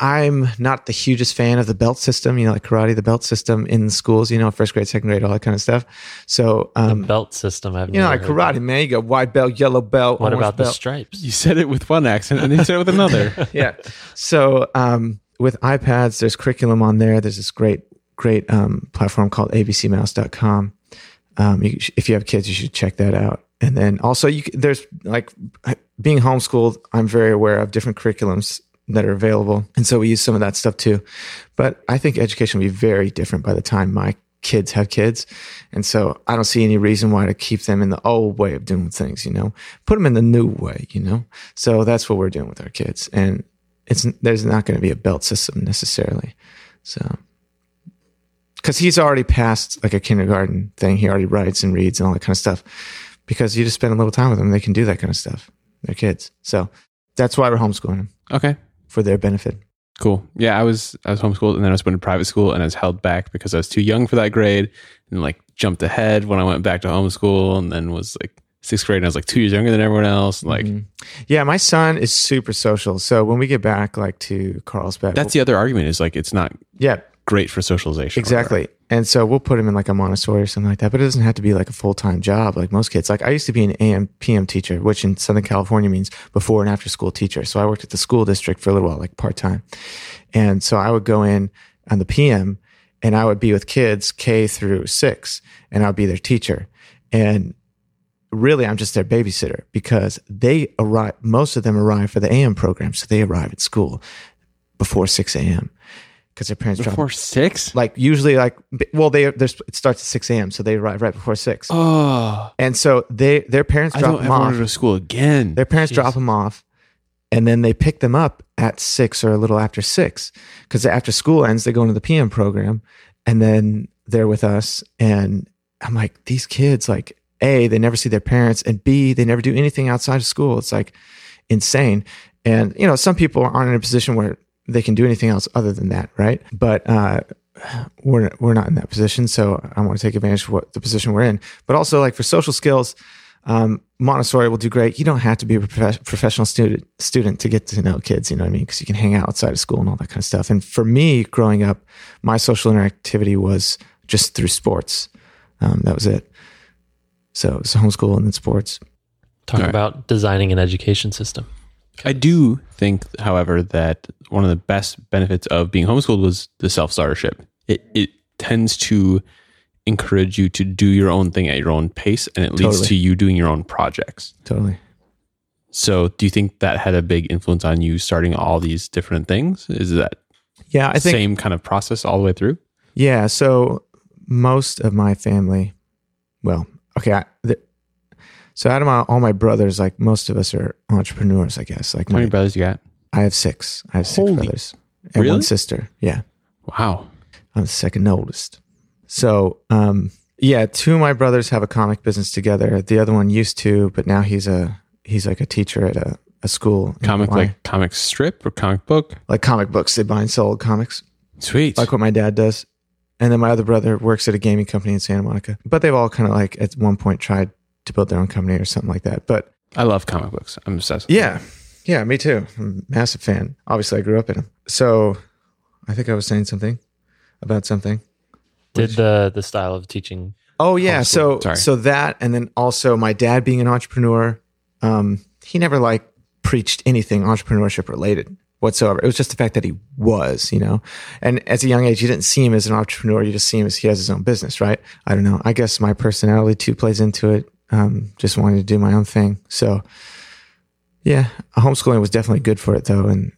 [SPEAKER 3] And I'm not the hugest fan of the belt system, you know, like karate, the belt system in schools, you know, first grade, second grade, all that kind of stuff. So, um,
[SPEAKER 1] Belt system. I've
[SPEAKER 3] you know, like karate,
[SPEAKER 1] that.
[SPEAKER 3] man, you got white belt, yellow belt.
[SPEAKER 1] What
[SPEAKER 3] orange
[SPEAKER 1] about the stripes?
[SPEAKER 2] You said it with one accent and then you said it with another. *laughs*
[SPEAKER 3] yeah. So um, with iPads, there's curriculum on there. There's this great, great um, platform called abcmouse.com. Um, you, if you have kids, you should check that out. And then also, you there's like being homeschooled. I'm very aware of different curriculums that are available, and so we use some of that stuff too. But I think education will be very different by the time my kids have kids, and so I don't see any reason why to keep them in the old way of doing things. You know, put them in the new way. You know, so that's what we're doing with our kids, and it's there's not going to be a belt system necessarily. So because he's already past like a kindergarten thing. He already writes and reads and all that kind of stuff. Because you just spend a little time with them, they can do that kind of stuff. They're kids, so that's why we're homeschooling them
[SPEAKER 2] Okay.
[SPEAKER 3] For their benefit.
[SPEAKER 2] Cool. Yeah, I was I was homeschooled and then I was put in private school and I was held back because I was too young for that grade and like jumped ahead when I went back to homeschool and then was like sixth grade and I was like two years younger than everyone else. Like
[SPEAKER 3] Mhm. Yeah, my son is super social. So when we get back, like to Carlsbad,
[SPEAKER 2] that's the other argument is like it's not
[SPEAKER 3] yeah,
[SPEAKER 2] great for socialization.
[SPEAKER 3] exactly. And so we'll put him in like a Montessori or something like that. But it doesn't have to be like a full time job like most kids. Like I used to be an AM PM teacher, which in Southern California means before and after school teacher. So I worked at the school district for a little while, like part time. And so I would go in on the PM and I would be with kids K through six and I would be their teacher. And really I'm just their babysitter because they arrive, most of them arrive for the AM program. So they arrive at school before 6 a.m. because their parents drop
[SPEAKER 2] Before six?
[SPEAKER 3] like usually like well they there's it starts at 6 a.m. so they arrive right before 6
[SPEAKER 2] Oh,
[SPEAKER 3] and so they their parents
[SPEAKER 2] I
[SPEAKER 3] drop them off
[SPEAKER 2] to go to school again.
[SPEAKER 3] their parents
[SPEAKER 1] Jeez.
[SPEAKER 3] drop them off and then they pick them up at 6 or a little after 6 because after school ends they go into the PM program and then they're with us and I'm like these kids like a they never see their parents and b they never do anything outside of school it's like insane and you know some people aren't in a position where they can do anything else other than that right but uh we're we're not in that position so i want to take advantage of what the position we're in but also like for social skills um, Montessori will do great. You don't have to be a prof- professional student student to get to know kids. You know what I mean? Because you can hang out outside of school and all that kind of stuff. And for me, growing up, my social interactivity was just through sports. Um, that was it. So it was homeschool and then sports.
[SPEAKER 1] Talk
[SPEAKER 2] All right.
[SPEAKER 1] about designing an education system.
[SPEAKER 2] I do think, however, that one of the best benefits of being homeschooled was the self startership. It it tends to encourage you to do your own thing at your own pace, and it leads
[SPEAKER 3] Totally.
[SPEAKER 2] to you doing your own projects.
[SPEAKER 3] Totally.
[SPEAKER 2] So, do you think that had a big influence on you starting all these different things? Is that
[SPEAKER 3] Yeah, I think.
[SPEAKER 2] same kind of process all the way through?
[SPEAKER 3] Yeah. So most of my family, well, okay. I, so out of my, all my brothers, like most of us are entrepreneurs, I guess. Like
[SPEAKER 2] How many
[SPEAKER 3] my,
[SPEAKER 2] brothers you got?
[SPEAKER 3] I have six. I have six
[SPEAKER 2] Holy-
[SPEAKER 3] brothers and
[SPEAKER 2] Really?
[SPEAKER 3] one sister. Yeah.
[SPEAKER 2] Wow.
[SPEAKER 3] I'm the second oldest. So, um, yeah, two of my brothers have a comic business together. The other one used to, but now he's a he's like a teacher at a, a school.
[SPEAKER 2] Comic
[SPEAKER 3] Hawaii.
[SPEAKER 2] like comic strip or comic book?
[SPEAKER 3] like comic books. They buy and sell old comics,
[SPEAKER 2] Sweet.
[SPEAKER 3] like what my dad does. And then my other brother works at a gaming company in Santa Monica. But they've all kind of like at one point tried to build their own company or something like that. But
[SPEAKER 2] I love comic books. I'm obsessed.
[SPEAKER 3] yeah, yeah, me too. I'm a massive fan. Obviously, I grew up in them. So I think I was saying something about something.
[SPEAKER 1] Did the the style of teaching
[SPEAKER 3] Oh yeah, so
[SPEAKER 2] Sorry.
[SPEAKER 3] so that, and then also my dad being an entrepreneur. Um, he never like preached anything entrepreneurship related whatsoever. It was just the fact that he was, you know. And as a young age, you didn't see him as an entrepreneur. You just see him as he has his own business, right? I don't know. I guess my personality too plays into it. Um, just wanting to do my own thing. So yeah, homeschooling was definitely good for it though, and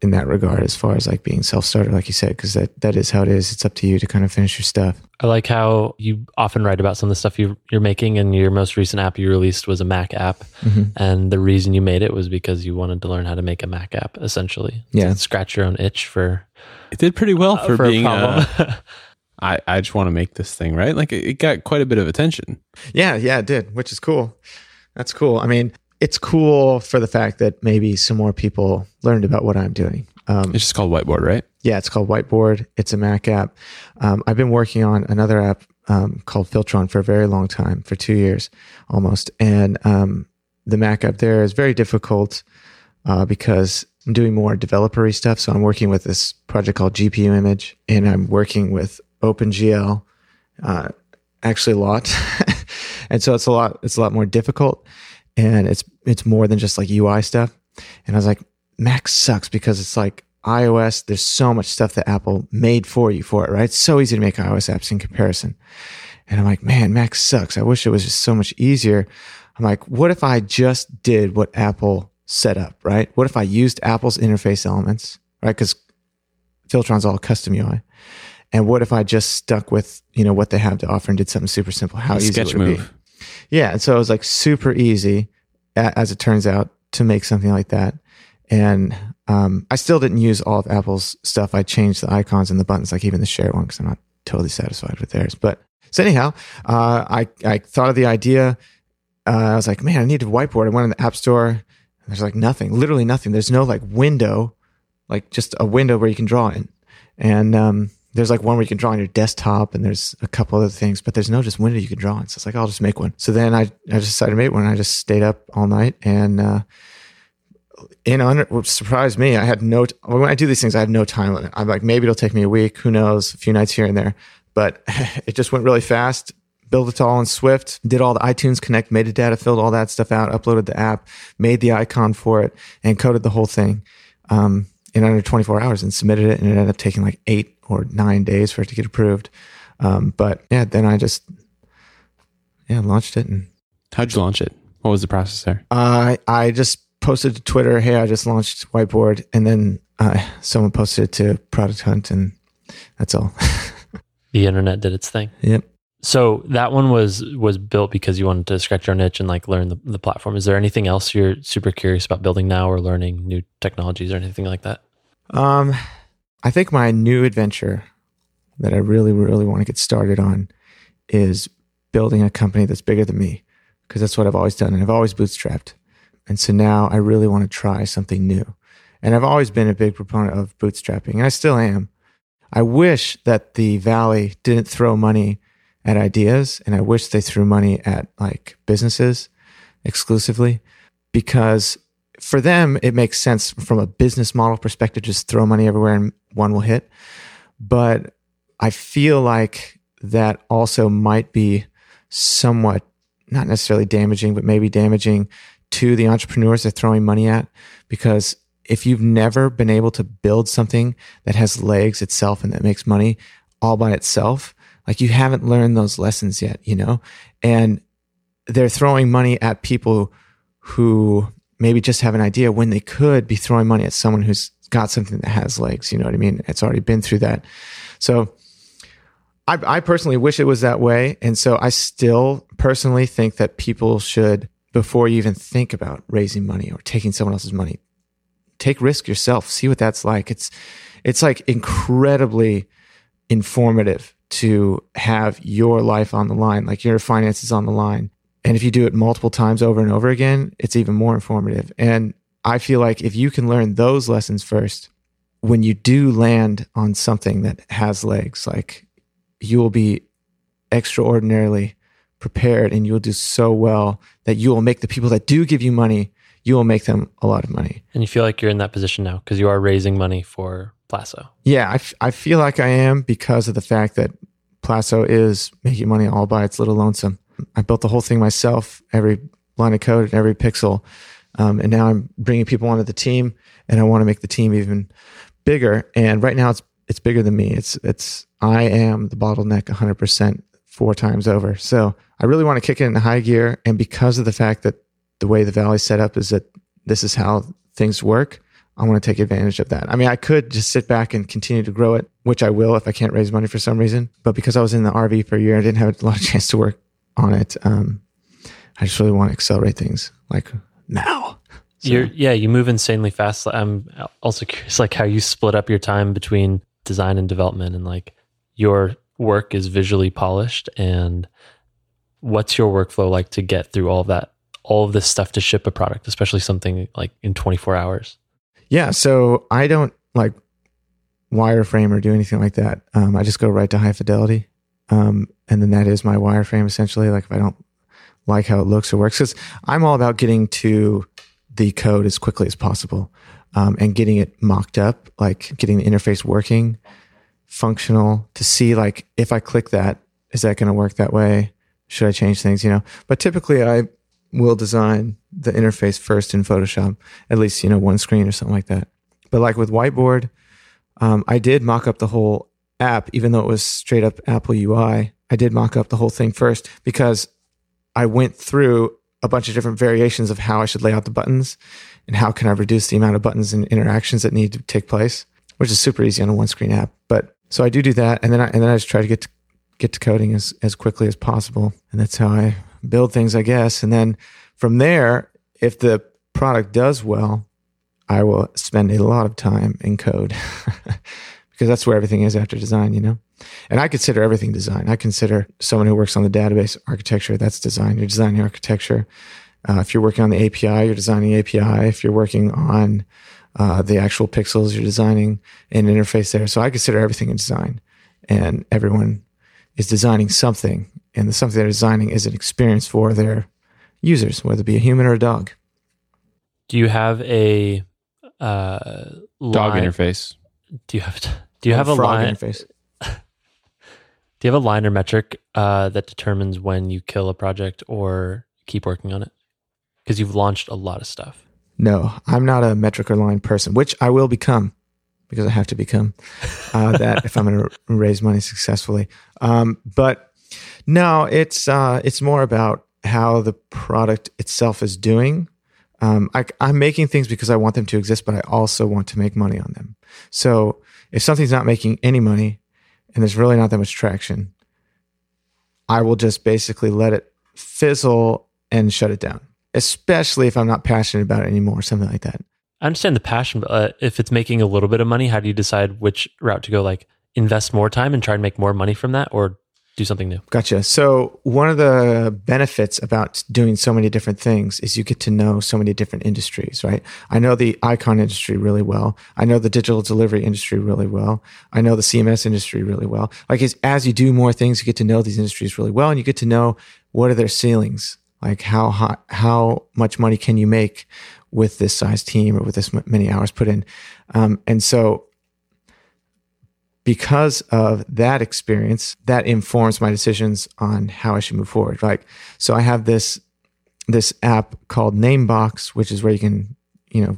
[SPEAKER 3] in that regard as far as like being self-starter like you said because that that is how it is it's up to you to kind of finish your stuff
[SPEAKER 1] I like how you often write about some of the stuff you, you're making, and your most recent app you released was a Mac app.
[SPEAKER 3] Mm-hmm.
[SPEAKER 1] And the reason you made it was because you wanted to learn how to make a Mac app, essentially.
[SPEAKER 3] Yeah.
[SPEAKER 1] Scratch your own itch for,
[SPEAKER 2] It did pretty well for,
[SPEAKER 1] for
[SPEAKER 2] being.
[SPEAKER 1] a
[SPEAKER 2] Uh,
[SPEAKER 1] problem. *laughs*
[SPEAKER 2] I I just want to make this thing right. Like it, it got quite a bit of attention.
[SPEAKER 3] yeah yeah it did which is cool that's cool i mean it's cool for the fact that maybe some more people learned about what i'm doing um,
[SPEAKER 2] It's just called Whiteboard, right?
[SPEAKER 3] Yeah, it's called Whiteboard. It's a Mac app. Um, I've been working on another app um, called Filtron for a very long time, for two years almost. And um, the Mac app there is very difficult uh, because I'm doing more developery stuff. So I'm working with this project called GPU Image, and I'm working with OpenGL, uh, actually a lot. *laughs* and so it's a lot. It's a lot more difficult, and it's it's more than just like UI stuff. And I was like, Mac sucks because it's like iOS. There's so much stuff that Apple made for you for it, right? It's so easy to make iOS apps in comparison. And I'm like, man, Mac sucks. I wish it was just so much easier. I'm like, what if I just did what Apple set up, right? What if I used Apple's interface elements, right? Because Filtron's all custom UI. And what if I just stuck with, you know, what they have to offer and did something super simple? How easy
[SPEAKER 2] Sketch
[SPEAKER 3] would it be?
[SPEAKER 2] move.
[SPEAKER 3] Yeah. And so it was like super easy, as it turns out, to make something like that. And um, I still didn't use all of Apple's stuff. I changed the icons and the buttons, like even the share one, because I'm not totally satisfied with theirs. But so anyhow, uh, I I thought of the idea. Uh, I was like, man, I need a whiteboard. I went in the App Store. And there's like nothing, literally nothing. There's no like window, like just a window where you can draw in. And um, there's like one where you can draw on your desktop, and there's a couple other things, but there's no just window you can draw in. So it's like, I'll just make one. So then I I decided to make one. I just stayed up all night and. Uh, in under what surprised me i had no t- when i do these things i have no time limit i'm like maybe it'll take me a week who knows a few nights here and there but *laughs* it just went really fast built it all in swift did all the itunes connect metadata filled all that stuff out uploaded the app made the icon for it and coded the whole thing um, in under 24 hours and submitted it and it ended up taking like eight or nine days for it to get approved um, but yeah then i just yeah launched it and
[SPEAKER 2] How'd you launch it? What was the process there?
[SPEAKER 3] I I just posted to Twitter, "Hey, I just launched Whiteboard," and then uh, someone posted it to Product Hunt, and that's all. *laughs*
[SPEAKER 1] the internet did its thing.
[SPEAKER 3] yep.
[SPEAKER 1] So that one was was built because you wanted to scratch your niche and like learn the, the platform. Is there anything else you're super curious about building now or learning new technologies or anything like that?
[SPEAKER 3] Um, I think my new adventure that I really, really want to get started on is building a company that's bigger than me, because that's what I've always done, and I've always bootstrapped. And so now I really want to try something new. And I've always been a big proponent of bootstrapping, and I still am. I wish that the Valley didn't throw money at ideas, and I wish they threw money at like businesses exclusively because for them it makes sense from a business model perspective just throw money everywhere and one will hit. But i feel like that also might be somewhat not necessarily damaging but maybe damaging to the entrepreneurs they're throwing money at because if you've never been able to build something that has legs itself and that makes money all by itself like you haven't learned those lessons yet you know and they're throwing money at people who maybe just have an idea when they could be throwing money at someone who's got something that has legs. You know what I mean? It's already been through that. So I, I personally wish it was that way. And so I still personally think that people should, before you even think about raising money or taking someone else's money, take risk yourself. See what that's like. It's, it's like incredibly informative to have your life on the line, like your finances on the line. And if you do it multiple times over and over again, it's even more informative. And I feel like if you can learn those lessons first, when you do land on something that has legs, like you will be extraordinarily prepared and you'll do so well that you will make the people that do give you money, you will make them a lot of money.
[SPEAKER 1] And you feel like you're in that position now because you are raising money for Plasso.
[SPEAKER 3] Yeah, I, f- I feel like I am because of the fact that Plasso is making money all by its little lonesome. I built the whole thing myself, every line of code and every pixel. Um, and now I'm bringing people onto the team and I want to make the team even bigger. And right now it's, it's bigger than me. It's, it's, I am the bottleneck 100% four times over. So I really want to kick it into high gear. And because of the fact that the way the Valley set up is that this is how things work, I want to take advantage of that. I mean, I could just sit back and continue to grow it, which I will if I can't raise money for some reason. But because I was in the RV for a year, I didn't have a lot of chance to work on it. Um, I just really want to accelerate things like now. So,
[SPEAKER 1] You're, yeah, you move insanely fast. I'm also curious, like how you split up your time between design and development, and like your work is visually polished. And what's your workflow like to get through all of that, all of this stuff to ship a product, especially something like in 24 hours?
[SPEAKER 3] Yeah. So I don't like wireframe or do anything like that. Um, I just go right to high fidelity. Um, and then that is my wireframe essentially. Like if I don't like how it looks or works, because I'm all about getting to the code as quickly as possible um, and getting it mocked up, like getting the interface working, functional to see like if I click that, is that going to work that way? Should I change things? You know, but typically I will design the interface first in Photoshop, at least, you know, one screen or something like that. But like with whiteboard, um, I did mock up the whole app, even though it was straight up Apple UI. I did mock up the whole thing first because I went through a bunch of different variations of how I should lay out the buttons and how can I reduce the amount of buttons and interactions that need to take place, which is super easy on a one screen app. But so I do do that. And then I, and then I just try to get to, get to coding as, as quickly as possible. And that's how I build things, I guess. And then from there, if the product does well, I will spend a lot of time in code *laughs* because that's where everything is after design, you know? And I consider everything design. I consider someone who works on the database architecture, that's design. You're designing architecture. Uh, if you're working on the API, you're designing API. If you're working on uh, the actual pixels, you're designing an interface there. So I consider everything in design. And everyone is designing something. And the something they're designing is an experience for their users, whether it be a human or a dog.
[SPEAKER 1] Do you have a uh,
[SPEAKER 2] Dog
[SPEAKER 1] line-
[SPEAKER 2] interface.
[SPEAKER 1] Do you have do you have a
[SPEAKER 3] frog
[SPEAKER 1] line?
[SPEAKER 3] interface? *laughs*
[SPEAKER 1] Do you have a line or metric uh, that determines when you kill a project or keep working on it? Because you've launched a lot of stuff.
[SPEAKER 3] No, I'm not a metric or line person, which I will become because I have to become uh, that if I'm going *laughs* to raise money successfully. Um, but no, it's uh, it's more about how the product itself is doing. Um, I, I'm making things because I want them to exist, but I also want to make money on them. So if something's not making any money and there's really not that much traction, I will just basically let it fizzle and shut it down. Especially if I'm not passionate about it anymore, or something like that.
[SPEAKER 1] I understand the passion, but uh, if it's making a little bit of money, how do you decide which route to go? Like invest more time and try and make more money from that, or do something new?
[SPEAKER 3] Gotcha. So one of the benefits about doing so many different things is you get to know so many different industries, right? I know the icon industry really well. I know the digital delivery industry really well. I know the CMS industry really well. Like as, as you do more things, you get to know these industries really well and you get to know what are their ceilings? Like how hot, how much money can you make with this size team or with this many hours put in? Um, and so because of that experience, that informs my decisions on how I should move forward. Like, so I have this this app called Namebox, which is where you can, you know,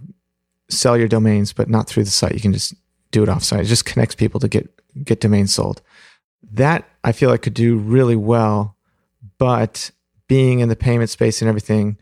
[SPEAKER 3] sell your domains, but not through the site. You can just do it offsite. It just connects people to get get domains sold. That I feel like could do really well, but being in the payment space and everything,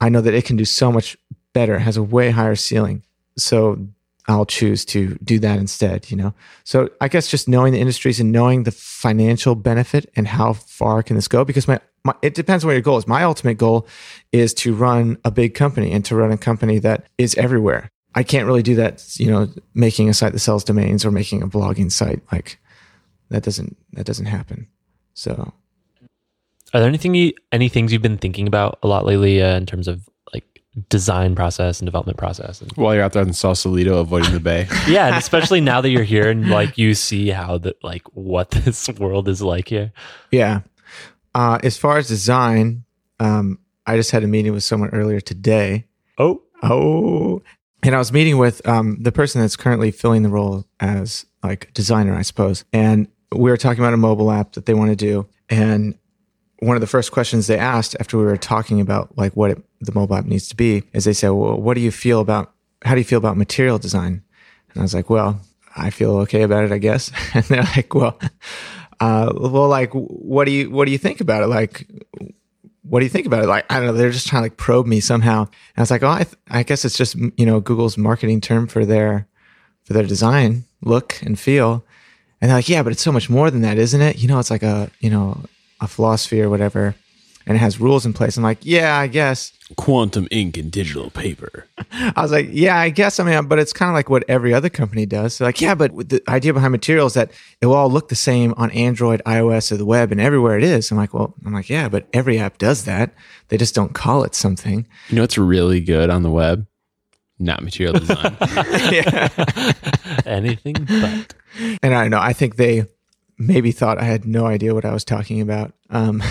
[SPEAKER 3] I know that it can do so much better. Has a way higher ceiling. So I'll choose to do that instead, you know? So I guess just knowing the industries and knowing the financial benefit and how far can this go? Because my, my, it depends on what your goal is. My ultimate goal is to run a big company and to run a company that is everywhere. I can't really do that, you know, making a site that sells domains or making a blogging site. Like that doesn't, that doesn't happen. So
[SPEAKER 1] Are there anything you, any things you've been thinking about a lot lately uh, in terms of design process and development process? And,
[SPEAKER 2] While you're out there in Sausalito avoiding the bay. *laughs*
[SPEAKER 1] yeah, and especially now that you're here and like you see how the like what *laughs* this world is like here.
[SPEAKER 3] Yeah. Uh, as far as design, um, I just had a meeting with someone earlier today.
[SPEAKER 1] Oh,
[SPEAKER 3] Oh, and I was meeting with um, the person that's currently filling the role as like designer, I suppose. And we were talking about a mobile app that they want to do. And one of the first questions they asked after we were talking about like what it, the mobile app needs to be is they say, "Well, what do you feel about how do you feel about material design?" And I was like, "Well, I feel okay about it, I guess." *laughs* And they're like, "Well, uh, well, like, what do you what do you think about it? Like, what do you think about it? Like, I don't know. They're just trying to like probe me somehow. And I was like, oh, I, th- I guess it's just, you know, Google's marketing term for their, for their design look and feel. And they're like, yeah, but it's so much more than that, isn't it? You know, it's like a, you know, a philosophy or whatever. And it has rules in place. I'm like, yeah, I guess.
[SPEAKER 2] Quantum ink and digital paper.
[SPEAKER 3] I was like, yeah, I guess. I mean, but it's kind of like what every other company does. They're like, yeah, but the idea behind material is that it will all look the same on Android, iOS, or the web, and everywhere it is. I'm like, well, I'm like, yeah, but every app does that. They just don't call it something.
[SPEAKER 2] You know it's really good on the web? Not material *laughs* design.
[SPEAKER 3] yeah.
[SPEAKER 1] Anything but.
[SPEAKER 3] And I don't know. I think they maybe thought I had no idea what I was talking about. Um,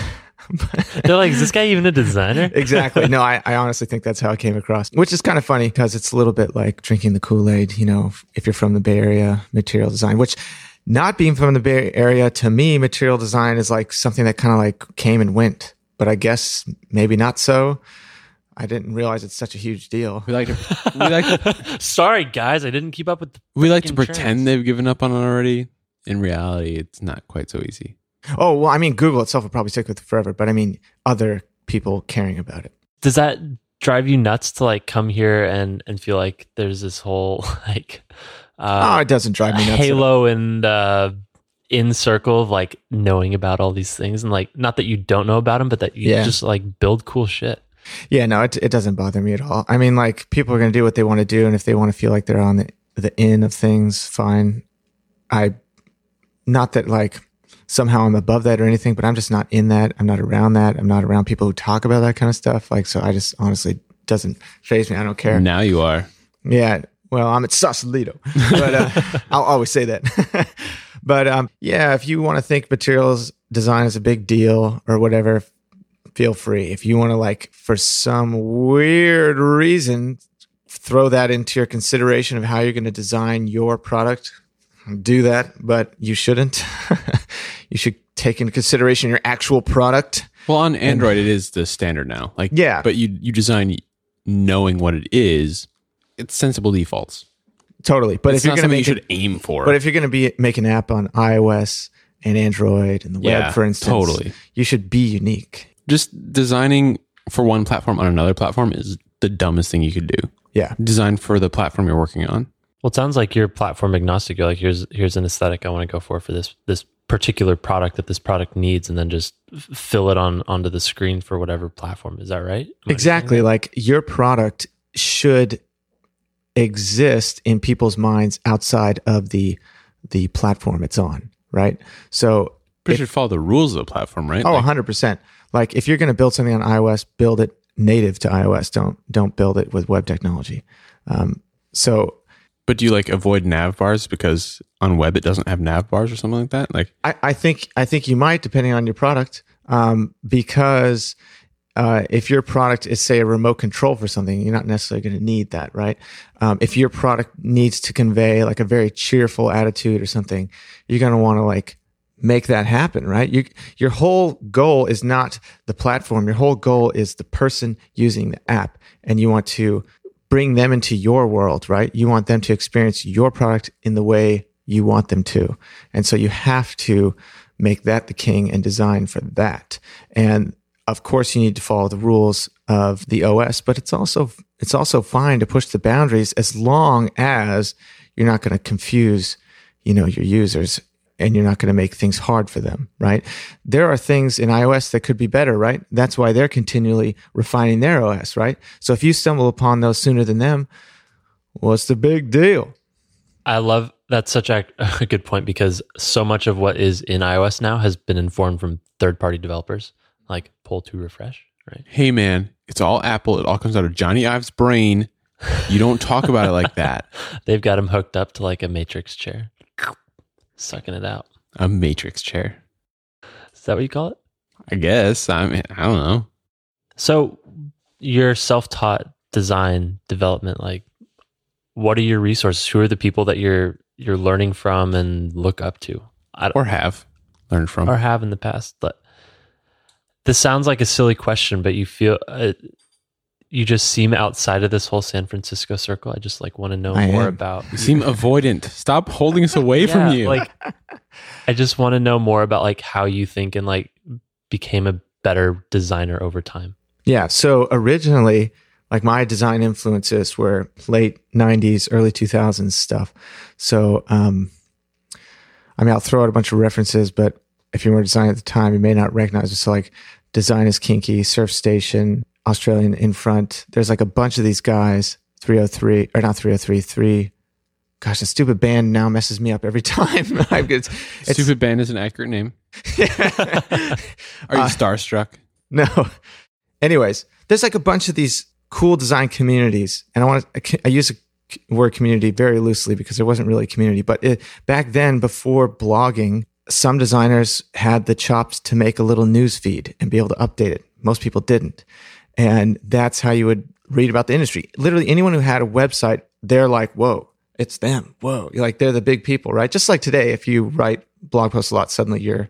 [SPEAKER 3] *laughs*
[SPEAKER 1] They're like, is this guy even a designer? *laughs*
[SPEAKER 3] exactly. No, I, I honestly think that's how it came across, which is kind of funny because it's a little bit like drinking the Kool Aid, you know, if you're from the Bay Area, material design, which not being from the Bay Area, to me, material design is like something that kind of like came and went. But I guess maybe not so. I didn't realize it's such a huge deal.
[SPEAKER 2] we like to we like to, *laughs*
[SPEAKER 1] Sorry, guys, I didn't keep up with. The
[SPEAKER 2] we like to
[SPEAKER 1] freaking
[SPEAKER 2] pretend
[SPEAKER 1] trends.
[SPEAKER 2] they've given up on it already. In reality, it's not quite so easy.
[SPEAKER 3] Oh, well, I mean, Google itself will probably stick with it forever, but I mean, other people caring about it.
[SPEAKER 1] Does that drive you nuts to like come here and and feel like there's this whole *laughs* like
[SPEAKER 3] oh,
[SPEAKER 1] uh,
[SPEAKER 3] it doesn't drive me nuts.
[SPEAKER 1] halo and uh, in circle of like knowing about all these things and like not that you don't know about them, but that you
[SPEAKER 3] Yeah.
[SPEAKER 1] just like build cool shit.
[SPEAKER 3] Yeah, no, it, it doesn't bother me at all. I mean, like people are going to do what they want to do, and if they want to feel like they're on the the in of things, fine. I, not that like somehow I'm above that or anything, but I'm just not in that. I'm not around that. I'm not around people who talk about that kind of stuff. Like, so I just honestly doesn't phase me. I don't care.
[SPEAKER 2] Now you are.
[SPEAKER 3] Yeah. Well, I'm at Sausalito, but uh, *laughs* I'll always say that. *laughs* but um, yeah, if you want to think materials design is a big deal or whatever, feel free. If you want to like, for some weird reason, throw that into your consideration of how you're going to design your product, do that. But you shouldn't. *laughs* you should take into consideration your actual product.
[SPEAKER 2] Well, on Android, it is the standard now. Like,
[SPEAKER 3] Yeah.
[SPEAKER 2] but you you design knowing what it is. It's sensible defaults.
[SPEAKER 3] Totally. But
[SPEAKER 2] it's
[SPEAKER 3] if you're
[SPEAKER 2] not
[SPEAKER 3] going to
[SPEAKER 2] something
[SPEAKER 3] make
[SPEAKER 2] you
[SPEAKER 3] it,
[SPEAKER 2] should aim for.
[SPEAKER 3] But if you're going to be make an app on iOS and Android and the
[SPEAKER 2] Yeah,
[SPEAKER 3] web, for instance,
[SPEAKER 2] totally.
[SPEAKER 3] you should be unique.
[SPEAKER 2] just designing for one platform on another platform is the dumbest thing you could do.
[SPEAKER 3] Yeah,
[SPEAKER 2] Design for the platform you're working on.
[SPEAKER 1] Well, it sounds like you're platform agnostic. You're like, here's here's an aesthetic I want to go for for this this particular product that this product needs, and then just fill it on onto the screen for whatever platform. Is that right? Am
[SPEAKER 3] exactly.
[SPEAKER 1] understanding
[SPEAKER 3] Like your product should exist in people's minds outside of the the platform it's on, right? So,
[SPEAKER 2] But
[SPEAKER 3] if-
[SPEAKER 2] you should follow the rules of the platform, right?
[SPEAKER 3] oh,
[SPEAKER 2] Like,
[SPEAKER 3] 100%. Like if you're going to build something on iOS, build it native to iOS. Don't don't build it with web technology. Um, so
[SPEAKER 2] but do you like avoid nav bars because on web it doesn't have nav bars or something like that? Like,
[SPEAKER 3] I, I think I think you might, depending on your product, um, because uh, if your product is say a remote control for something, you're not necessarily going to need that, right? Um, if your product needs to convey like a very cheerful attitude or something, you're going to want to like make that happen, right? You, your whole goal is not the platform. Your whole goal is the person using the app, and you want to bring them into your world, right? You want them to experience your product in the way you want them to. And so you have to make that the king and design for that. And of course you need to follow the rules of the OS, but it's also it's also fine to push the boundaries as long as you're not going to confuse, you know, your users and you're not going to make things hard for them, right? There are things in iOS that could be better, right? That's why they're continually refining their OS, right? So if you stumble upon those sooner than them, what's the big deal?
[SPEAKER 1] I love that's such a, *laughs* a good point because so much of what is in iOS now has been informed from third party developers, like pull to refresh, right?
[SPEAKER 2] hey man, it's all Apple. It all comes out of Jony Ive's brain. You don't talk about it like that. *laughs*
[SPEAKER 1] They've got him hooked up to like a matrix chair, sucking it out.
[SPEAKER 2] A matrix chair.
[SPEAKER 1] Is that what you call it?
[SPEAKER 2] I guess. I mean, I don't know.
[SPEAKER 1] So your self-taught design development, like what are your resources? Who are the people that you're you're learning from and look up to? I don't,
[SPEAKER 2] Or have learned from.
[SPEAKER 1] or have in the past. But this sounds like a silly question, but you feel uh, you just seem outside of this whole San Francisco circle. I just like want to know
[SPEAKER 3] I
[SPEAKER 1] more
[SPEAKER 3] am.
[SPEAKER 1] about.
[SPEAKER 2] You seem avoidant. Stop holding us away from you.
[SPEAKER 1] Like, I just want to know more about like how you think and like became a better designer over time?
[SPEAKER 3] Yeah. So originally, like my design influences were late 90s, early 2000s stuff. So, um, I mean, I'll throw out a bunch of references, but if you were designing at the time, you may not recognize it. So, like, Design is Kinky, Surf Station, Australian in front. There's like a bunch of these guys, 303, or not 303, 3. Gosh, the stupid band now messes me up every *laughs* time. *laughs* it's,
[SPEAKER 2] it's, stupid band is an accurate name. *laughs* Are you uh, starstruck?
[SPEAKER 3] No. Anyways, there's like a bunch of these cool design communities, and I want to, I use a word community very loosely because there wasn't really a community. But it, back then, before blogging, some designers had the chops to make a little news feed and be able to update it. Most people didn't. And that's how you would read about the industry. Literally anyone who had a website, they're like, whoa, it's them. Whoa. You're like, they're the big people, right? Just like today, if you write blog posts a lot, suddenly you're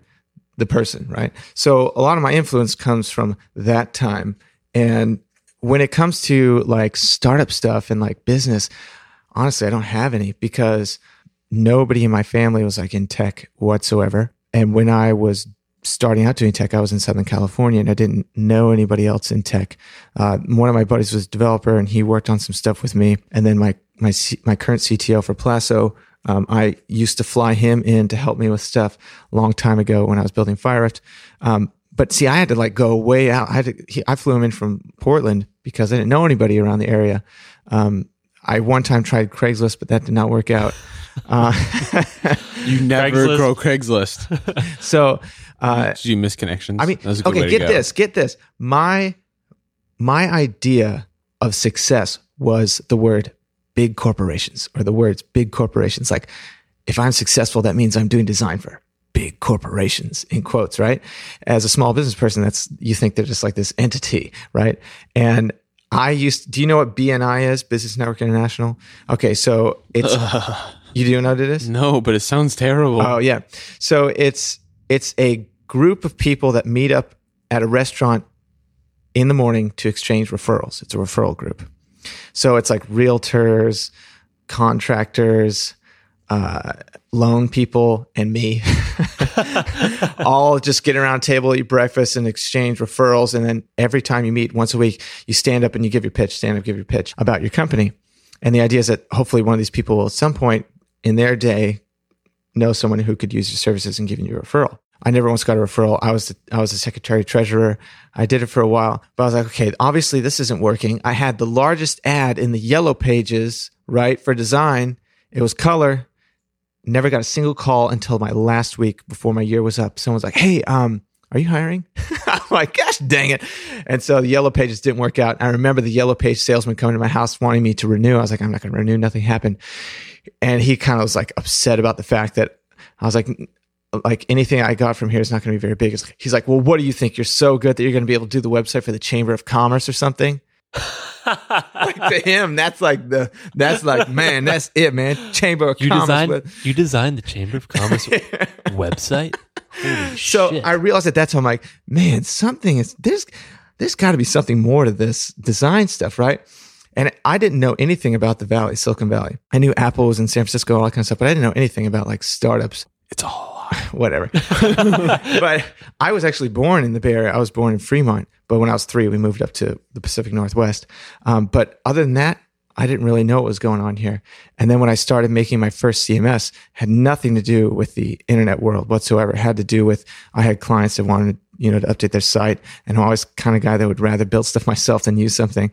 [SPEAKER 3] the person, right? So a lot of my influence comes from that time. And when it comes to like startup stuff and like business, honestly, I don't have any because nobody in my family was like in tech whatsoever. And when I was starting out doing tech, I was in Southern California and I didn't know anybody else in tech. Uh, one of my buddies was a developer and he worked on some stuff with me. And then my, my, my current CTO for Plasso, um, I used to fly him in to help me with stuff a long time ago when I was building FireRift. Um, but see, I had to like go way out. I had to, he, I flew him in from Portland because I didn't know anybody around the area. Um, I one time tried Craigslist, but that did not work out. Uh, *laughs*
[SPEAKER 2] you never Craigslist. grow Craigslist. *laughs*
[SPEAKER 3] so, uh,
[SPEAKER 2] Did you miss connections?
[SPEAKER 3] I mean, okay, get this, get this. My my idea of success was the word big corporations or the words big corporations. Like, if I'm successful, that means I'm doing design for big corporations in quotes, right? As a small business person, that's you think they're just like this entity, right? And I used. Do you know what BNI is? Business Network International. Okay, so it's. *laughs* you do know what it is?
[SPEAKER 2] No, but it sounds terrible.
[SPEAKER 3] Oh yeah. So it's it's a group of people that meet up at a restaurant in the morning to exchange referrals. It's a referral group. So it's like realtors, contractors, uh, loan people, and me, *laughs* all just get around table, eat breakfast, and exchange referrals. And then every time you meet once a week, you stand up and you give your pitch, stand up, give your pitch about your company. And the idea is that hopefully one of these people will at some point in their day know someone who could use your services and give you a referral. I never once got a referral. I was the, I was the secretary treasurer. I did it for a while, but I was like, okay, obviously this isn't working. I had the largest ad in the yellow pages, right, for design. It was color. Never got a single call until my last week before my year was up. Someone's like, "Hey, um, are you hiring?" *laughs* I'm like, "Gosh, dang it!" And so the yellow pages didn't work out. I remember the yellow page salesman coming to my house wanting me to renew. I was like, "I'm not going to renew." Nothing happened, and he kind of was like upset about the fact that I was like, like anything I got from here is not going to be very big. He's like, well, what do you think? You're so good that you're going to be able to do the website for the Chamber of Commerce or something. *laughs* like to him, that's like the that's like man, that's it, man. Chamber of
[SPEAKER 1] you
[SPEAKER 3] Commerce.
[SPEAKER 1] Designed, with, you designed the Chamber of Commerce *laughs* website. Holy
[SPEAKER 3] so
[SPEAKER 1] shit.
[SPEAKER 3] I realized at that time, I'm like, man, something is there's there's got to be something more to this design stuff, right? And I didn't know anything about the Valley, Silicon Valley. I knew Apple was in San Francisco, all that kind of stuff, but I didn't know anything about like startups.
[SPEAKER 2] It's all *laughs*
[SPEAKER 3] whatever. *laughs* but I was actually born in the Bay Area. I was born in Fremont, but when I was three, we moved up to the Pacific Northwest. Um, but other than that, I didn't really know what was going on here. And then when I started making my first CMS, had nothing to do with the internet world whatsoever. It had to do with I had clients that wanted you know to update their site, and I'm always kind of guy that would rather build stuff *laughs* myself than use something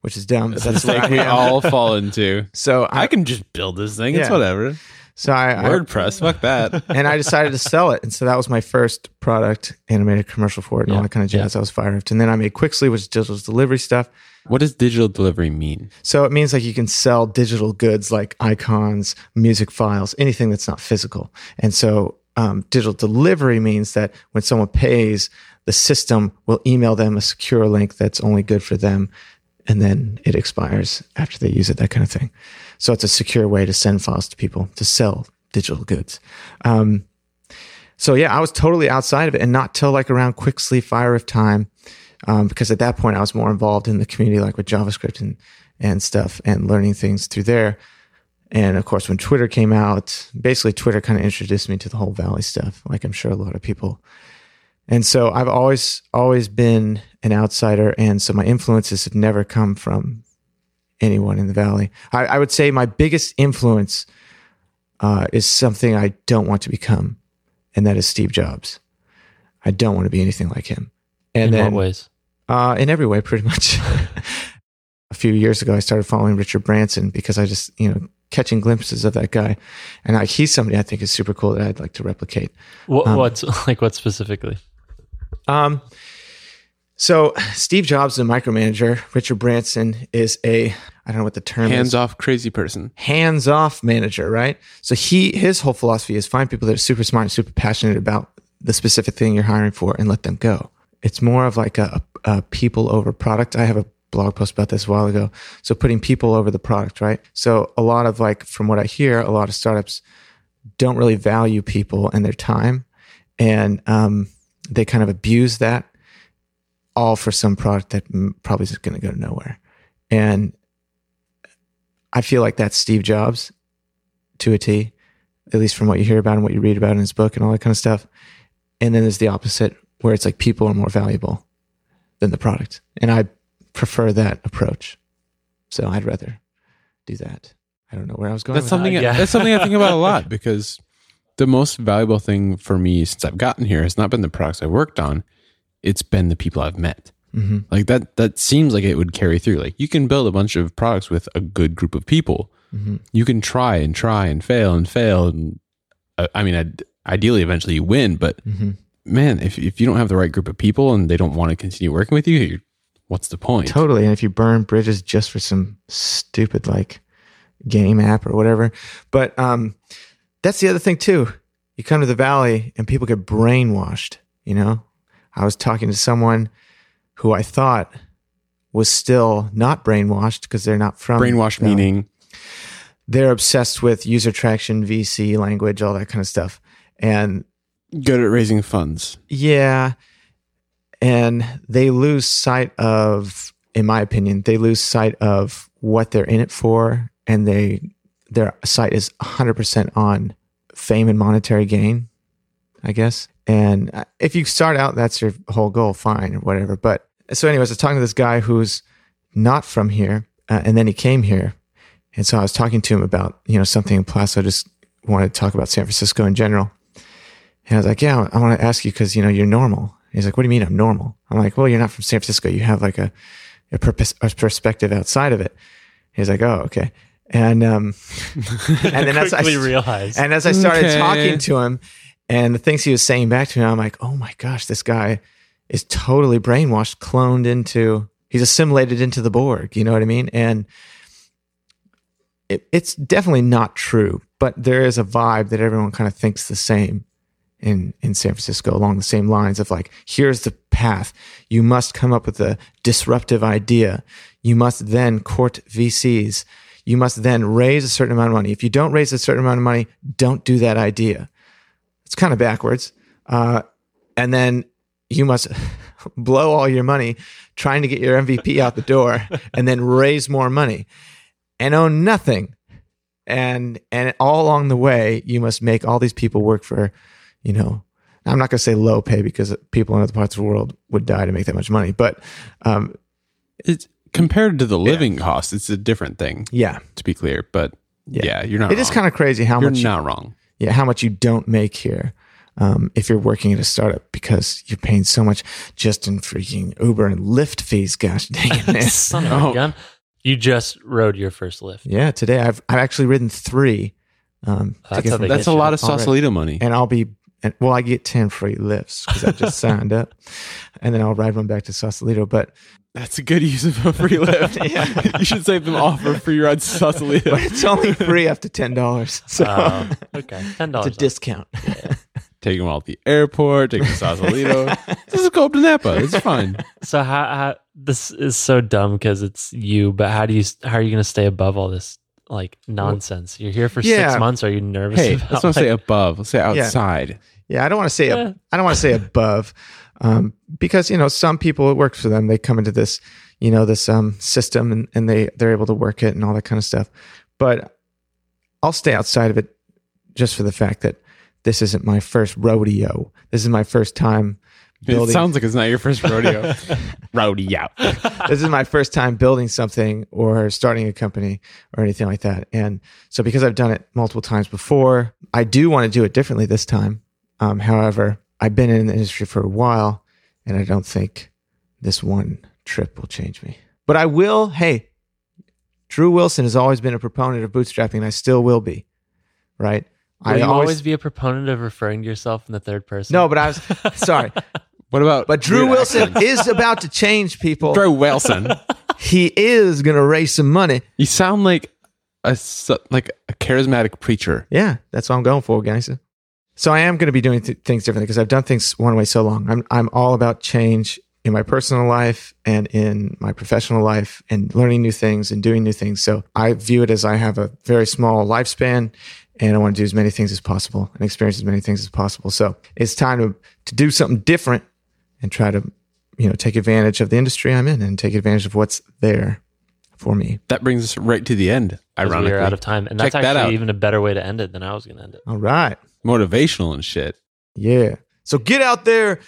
[SPEAKER 3] which is dumb.
[SPEAKER 2] That's like we all fall into.
[SPEAKER 3] So
[SPEAKER 2] I, I, can just build this thing. Yeah. It's whatever.
[SPEAKER 3] So I
[SPEAKER 2] WordPress, I, fuck that. *laughs*
[SPEAKER 3] and I decided to sell it, and so that was my first product, animated commercial for it, and yeah. all that kind of jazz. Yeah. I was FireRift, and then I made Quixly, which is digital delivery stuff.
[SPEAKER 2] What does digital delivery mean?
[SPEAKER 3] So it means like you can sell digital goods like icons, music files, anything that's not physical. And so um, digital delivery means that when someone pays, the system will email them a secure link that's only good for them, and then it expires after they use it. That kind of thing. So it's a secure way to send files to people to sell digital goods. Um, so yeah, I was totally outside of it, and not till like around Quixly Fire of time, um, because at that point I was more involved in the community, like with JavaScript and and stuff, and learning things through there. And of course, when Twitter came out, basically Twitter kind of introduced me to the whole Valley stuff. Like I'm sure a lot of people And so I've always always been an outsider, and so my influences have never come from anyone in the valley. I, I would say my biggest influence uh, is something I don't want to become, and that is Steve Jobs. I don't want to be anything like him. And
[SPEAKER 1] In
[SPEAKER 3] then,
[SPEAKER 1] what ways?
[SPEAKER 3] Uh, in every way, pretty much. *laughs* a few years ago, I started following Richard Branson because I just, you know, catching glimpses of that guy, and I, he's somebody I think is super cool that I'd like to replicate.
[SPEAKER 1] What,
[SPEAKER 3] Um,
[SPEAKER 1] what's *laughs* like what specifically?
[SPEAKER 3] Um, so Steve Jobs is a micromanager. Richard Branson is a I don't know what the term is
[SPEAKER 2] Hands
[SPEAKER 3] is.
[SPEAKER 2] off, crazy person.
[SPEAKER 3] Hands off manager, right? So he his whole philosophy is find people that are super smart and super passionate about the specific thing you're hiring for and let them go. It's more of like a, a people over product. I have a blog post about this a while ago. So putting people over the product, right? So a lot of like from what I hear, a lot of startups don't really value people and their time, and um, they kind of abuse that all for some product that probably is going to go nowhere. And I feel like that's Steve Jobs to a T, at least from what you hear about and what you read about in his book and all that kind of stuff. And then there's the opposite, where it's like people are more valuable than the product. And I prefer that approach. So I'd rather do that. I don't know where I was going.
[SPEAKER 2] That's
[SPEAKER 3] with
[SPEAKER 2] something.
[SPEAKER 1] Uh, yeah.
[SPEAKER 2] That's something I think about a *laughs* lot because the most valuable thing for me since I've gotten here has not been the products I've worked on. It's been the people I've met.
[SPEAKER 3] that. hmm
[SPEAKER 2] Like that. That seems like it would carry through. Like you can build a bunch of products with a good group of people.
[SPEAKER 3] hmm
[SPEAKER 2] You can try and try and fail and fail. And uh, I mean, I'd, ideally, eventually you win. But
[SPEAKER 3] hmm
[SPEAKER 2] man, if if you don't have the right group of people and they don't want to continue working with you, you're, what's the point?
[SPEAKER 3] Totally. And if you burn bridges just for some stupid like game app or whatever. But um that's the other thing too. You come to the valley and people get brainwashed, you know? I was talking to someone who I thought was still not brainwashed because they're not from
[SPEAKER 2] brainwashed
[SPEAKER 3] Valley.
[SPEAKER 2] meaning
[SPEAKER 3] They're obsessed with user traction, VC language, all that kind of stuff. And
[SPEAKER 2] good at raising funds.
[SPEAKER 3] Yeah. And they lose sight of, in my opinion, they lose sight of what they're in it for. And they, their sight is 100% on fame and monetary gain, I guess. And uh, if you start out, that's your whole goal, fine, or whatever. But so, anyways, I was talking to this guy who's not from here. Uh, and then he came here. And so I was talking to him about, you know, something in Plasso. I just wanted to talk about San Francisco in general. And I was like, yeah, I want to ask you because, you know, you're normal. He's like, what do you mean I'm normal? I'm like, well, you're not from San Francisco. You have like a, a, purpose, a perspective outside of it. He's like, oh, okay. And, um, *laughs* and then as I, *laughs*
[SPEAKER 1] realized.
[SPEAKER 3] and as I started
[SPEAKER 2] Okay.
[SPEAKER 3] talking to him and the things he was saying back to me, I'm like, oh my gosh, this guy is totally brainwashed, cloned into, he's assimilated into the Borg. You know what I mean? And it, it's definitely not true, but there is a vibe that everyone kind of thinks the same in, in San Francisco along the same lines of like, here's the path. You must come up with a disruptive idea. You must then court VCs. You must then raise a certain amount of money. If you don't raise a certain amount of money, don't do that idea. It's kind of backwards. Uh, and then you must *laughs* blow all your money trying to get your MVP out the door *laughs* and then raise more money and own nothing. And and all along the way, you must make all these people work for, you know, I'm not going to say low pay because people in other parts of the world would die to make that much money. But um,
[SPEAKER 2] It's compared to the living cost. It's a different thing,
[SPEAKER 3] yeah,
[SPEAKER 2] to be clear. But
[SPEAKER 3] Yeah.
[SPEAKER 2] yeah, you're not.
[SPEAKER 3] it is
[SPEAKER 2] wrong.
[SPEAKER 3] kind of crazy how much
[SPEAKER 2] You're
[SPEAKER 3] much
[SPEAKER 2] not wrong.
[SPEAKER 3] Yeah, how much you don't make here um, if you're working at a startup because you're paying so much just in freaking Uber and Lyft fees. Gosh *laughs* dang it.
[SPEAKER 1] Son of
[SPEAKER 2] Oh.
[SPEAKER 1] a gun. You just rode your first Lyft.
[SPEAKER 3] yeah, today I've I've actually ridden three. Um, to
[SPEAKER 1] That's how
[SPEAKER 3] from-
[SPEAKER 2] That's a lot of
[SPEAKER 3] already.
[SPEAKER 2] Sausalito money.
[SPEAKER 3] and I'll be and well, I get ten free Lyfts because I just *laughs* signed up, and then I'll ride one back to Sausalito. But
[SPEAKER 2] That's a good use of a free *laughs* Lyft.
[SPEAKER 3] Yeah.
[SPEAKER 2] you should save them all for free rides to Sausalito. *laughs*
[SPEAKER 3] but it's only free up to ten dollars, so
[SPEAKER 1] Oh, okay. *laughs* Ten
[SPEAKER 3] it's
[SPEAKER 1] dollars.
[SPEAKER 3] a discount.
[SPEAKER 2] Take them all to the airport. Take them to Sausalito. Just go up to Napa. It's fine.
[SPEAKER 1] So how, how this is so dumb because it's you, but how do you how are you going to stay above all this like nonsense? You're here for
[SPEAKER 3] Yeah.
[SPEAKER 1] six months. Are you nervous?
[SPEAKER 2] Hey,
[SPEAKER 1] about,
[SPEAKER 2] let's not say
[SPEAKER 1] like-
[SPEAKER 2] above. Let's say outside.
[SPEAKER 3] Yeah, I don't want to say
[SPEAKER 1] Yeah.
[SPEAKER 3] ab- I don't want to say above, um, because you know some people it works for them. They come into this, you know, this um, system and, and they they're able to work it and all that kind of stuff. But I'll stay outside of it just for the fact that this isn't my first rodeo. This is my first time
[SPEAKER 2] It
[SPEAKER 3] building.
[SPEAKER 2] sounds like it's not your first rodeo. *laughs* rodeo.
[SPEAKER 3] this is my first time building something or starting a company or anything like that. And so, because I've done it multiple times before, I do want to do it differently this time. Um, however, I've been in the industry for a while, and I don't think this one trip will change me. But I will. Hey, Drew Wilson has always been a proponent of bootstrapping, and I still will be. Right?
[SPEAKER 1] Will you always, be a proponent of referring to yourself in the third person?
[SPEAKER 3] no, but I was *laughs* sorry.
[SPEAKER 2] What about
[SPEAKER 3] But Drew Wilson
[SPEAKER 2] accents?
[SPEAKER 3] is about to change people.
[SPEAKER 2] Drew Wilson. *laughs*
[SPEAKER 3] He is going to raise some money.
[SPEAKER 2] You sound like a like a charismatic preacher.
[SPEAKER 3] Yeah, that's what I'm going for, guys. So I am going to be doing th- things differently because I've done things one way so long. I'm I'm all about change in my personal life and in my professional life and learning new things and doing new things. So I view it as I have a very small lifespan and I want to do as many things as possible and experience as many things as possible. So it's time to to do something different and try to you know take advantage of the industry I'm in and take advantage of what's there for me.
[SPEAKER 2] That brings us right to the end. Ironically,
[SPEAKER 1] we are out of time, and that's
[SPEAKER 2] Check
[SPEAKER 1] actually
[SPEAKER 2] out.
[SPEAKER 1] even a better way to end it than I was going to end it.
[SPEAKER 3] All right.
[SPEAKER 2] Motivational and shit.
[SPEAKER 3] Yeah. So get out there,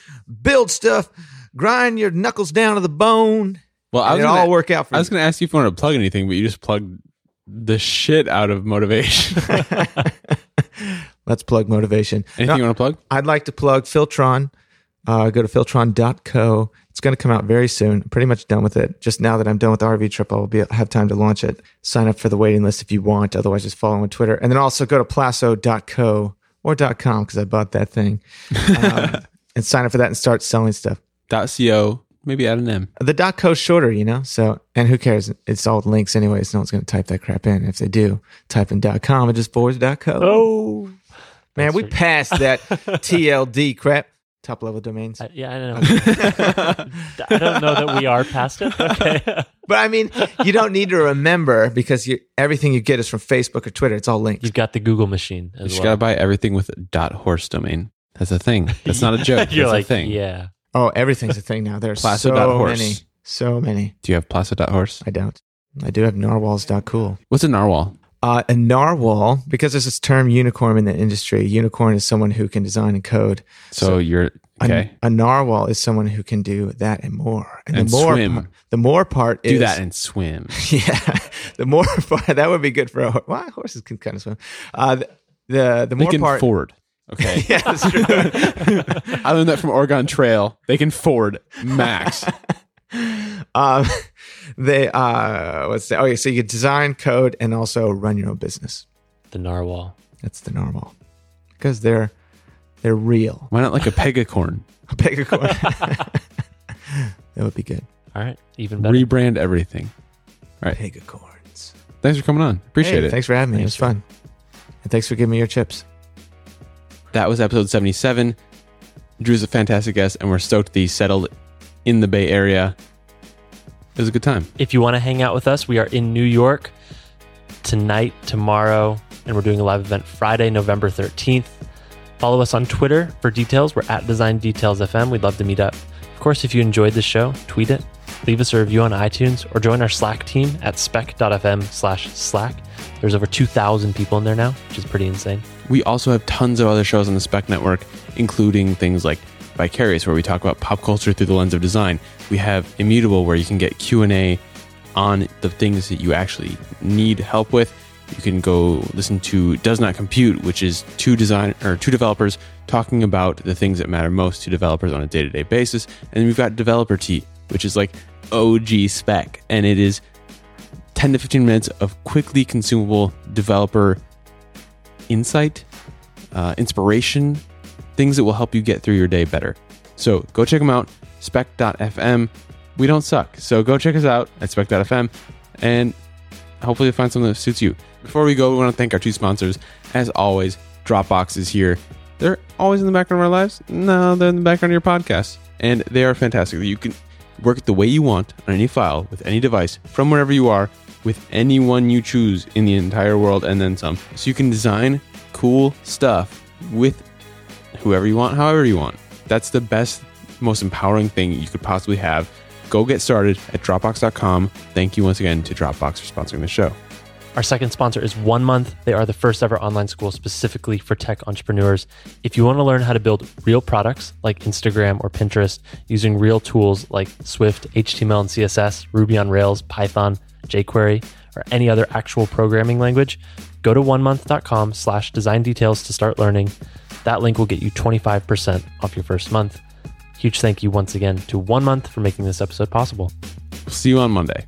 [SPEAKER 3] build stuff, grind your knuckles down to the bone,
[SPEAKER 2] Well, I was gonna,
[SPEAKER 3] all work out for
[SPEAKER 2] I was going to ask you if you wanted to plug anything, but you just plugged the shit out of motivation. *laughs*
[SPEAKER 3] Let's plug motivation.
[SPEAKER 2] Anything
[SPEAKER 3] No,
[SPEAKER 2] you want to plug?
[SPEAKER 3] I'd like to plug Filtron. Uh, go to filtron.co. It's going to come out very soon. I'm pretty much done with it. Just now that I'm done with the RV trip, I'll be have time to launch it. Sign up for the waiting list if you want. Otherwise, just follow on Twitter. And then also go to plasso.co or .com because I bought that thing. Um, *laughs* and sign up for that and start selling stuff.
[SPEAKER 2] .co, maybe add an M.
[SPEAKER 3] The dot co shorter, you know. So, and who cares? It's all links anyways. No one's going to type that crap in. If they do, type in dot com. It just forwards dot co.
[SPEAKER 1] Oh,
[SPEAKER 3] man, we
[SPEAKER 1] right.
[SPEAKER 3] passed that *laughs* TLD crap. Top level domains.
[SPEAKER 1] I, yeah, I don't know. *laughs* I don't know that we are past it. Okay. *laughs*
[SPEAKER 3] But I mean, you don't need to remember because you everything you get is from Facebook or Twitter. It's all linked.
[SPEAKER 1] You've got the Google machine
[SPEAKER 2] You
[SPEAKER 1] as
[SPEAKER 2] just
[SPEAKER 1] well.
[SPEAKER 2] got to buy everything with a .horse domain. That's a thing. That's not a *laughs* joke.
[SPEAKER 1] You're
[SPEAKER 2] That's
[SPEAKER 1] like,
[SPEAKER 2] a thing.
[SPEAKER 1] yeah.
[SPEAKER 3] Oh, everything's a thing now. There's
[SPEAKER 2] Plasso
[SPEAKER 3] so
[SPEAKER 2] horse.
[SPEAKER 3] many, so many.
[SPEAKER 2] Do you have plasso.horse?
[SPEAKER 3] I don't. I do have narwhals. dot Cool.
[SPEAKER 2] What's a narwhal?
[SPEAKER 3] Uh, a narwhal, because there's this term unicorn in the industry. Unicorn is someone who can design and code.
[SPEAKER 2] So,
[SPEAKER 3] So-
[SPEAKER 2] you're
[SPEAKER 3] A-
[SPEAKER 2] okay.
[SPEAKER 3] A, narwhal is someone who can do that and more.
[SPEAKER 2] And
[SPEAKER 3] the more
[SPEAKER 2] swim.
[SPEAKER 3] Part, the more part
[SPEAKER 2] Do
[SPEAKER 3] is
[SPEAKER 2] that and swim. *laughs*
[SPEAKER 3] yeah. The more *laughs* part that would be good for a horse. Well, horses can kind of swim. Uh, the the, the
[SPEAKER 2] They can
[SPEAKER 3] part.
[SPEAKER 2] ford. Okay. *laughs*
[SPEAKER 3] yeah, that's true.
[SPEAKER 2] I learned that from Oregon Trail. They can ford max.
[SPEAKER 3] um, they uh, what's that? Okay, so you can design, code, and also run your own business.
[SPEAKER 1] The narwhal.
[SPEAKER 3] That's the narwhal because they're they're real.
[SPEAKER 2] Why not like a pegacorn? *laughs*
[SPEAKER 3] A pegacorn. *laughs* that would be good.
[SPEAKER 1] All right. Even better.
[SPEAKER 2] Rebrand everything. All right.
[SPEAKER 3] Pegacorns.
[SPEAKER 2] Thanks for coming on. Appreciate
[SPEAKER 3] Hey,
[SPEAKER 2] it.
[SPEAKER 3] Thanks for having me.
[SPEAKER 1] Thanks,
[SPEAKER 3] it was fun. And thanks for giving me your chips.
[SPEAKER 2] That was episode 77. Drew's a fantastic guest, and we're stoked that he settled in the Bay Area. It was a good time.
[SPEAKER 1] if you want to hang out with us, we are in New York tonight, tomorrow, and we're doing a live event Friday, November 13th. Follow us on Twitter for details. We're at Design Details FM. We'd love to meet up. Of course, if you enjoyed the show, tweet it, leave us a review on iTunes, or join our Slack team at spec.fm slash Slack. There's over 2,000 people in there now, which is pretty insane.
[SPEAKER 2] We also have tons of other shows on the Spec Network, including things like Vicarious, where we talk about pop culture through the lens of design. We have Immutable, where you can get Q and A on the things that you actually need help with. You can go listen to Does Not Compute, which is two design or two developers talking about the things that matter most to developers on a day to day basis. And we've got Developer Tea, which is like OG spec, and it is 10 to 15 minutes of quickly consumable developer insight, uh, inspiration, things that will help you get through your day better. So go check them out, spec.fm. We don't suck. So go check us out at spec.fm and hopefully you'll find something that suits you. Before we go, we want to thank our two sponsors. As always, Dropbox is here. They're always in the background of our lives. No, they're in the background of your podcast. And they are fantastic. You can work the way you want on any file with any device from wherever you are with anyone you choose in the entire world and then some. So you can design cool stuff with whoever you want, however you want. That's the best, most empowering thing you could possibly have. Go get started at Dropbox.com. Thank you once again to Dropbox for sponsoring the show.
[SPEAKER 1] Our second sponsor is One Month. They are the first ever online school specifically for tech entrepreneurs. If you want to learn how to build real products like Instagram or Pinterest using real tools like Swift, HTML and CSS, Ruby on Rails, Python, jQuery, or any other actual programming language, go to onemonth.com slash design details to start learning. That link will get you 25% off your first month. Huge thank you once again to One Month for making this episode possible.
[SPEAKER 2] See you on Monday.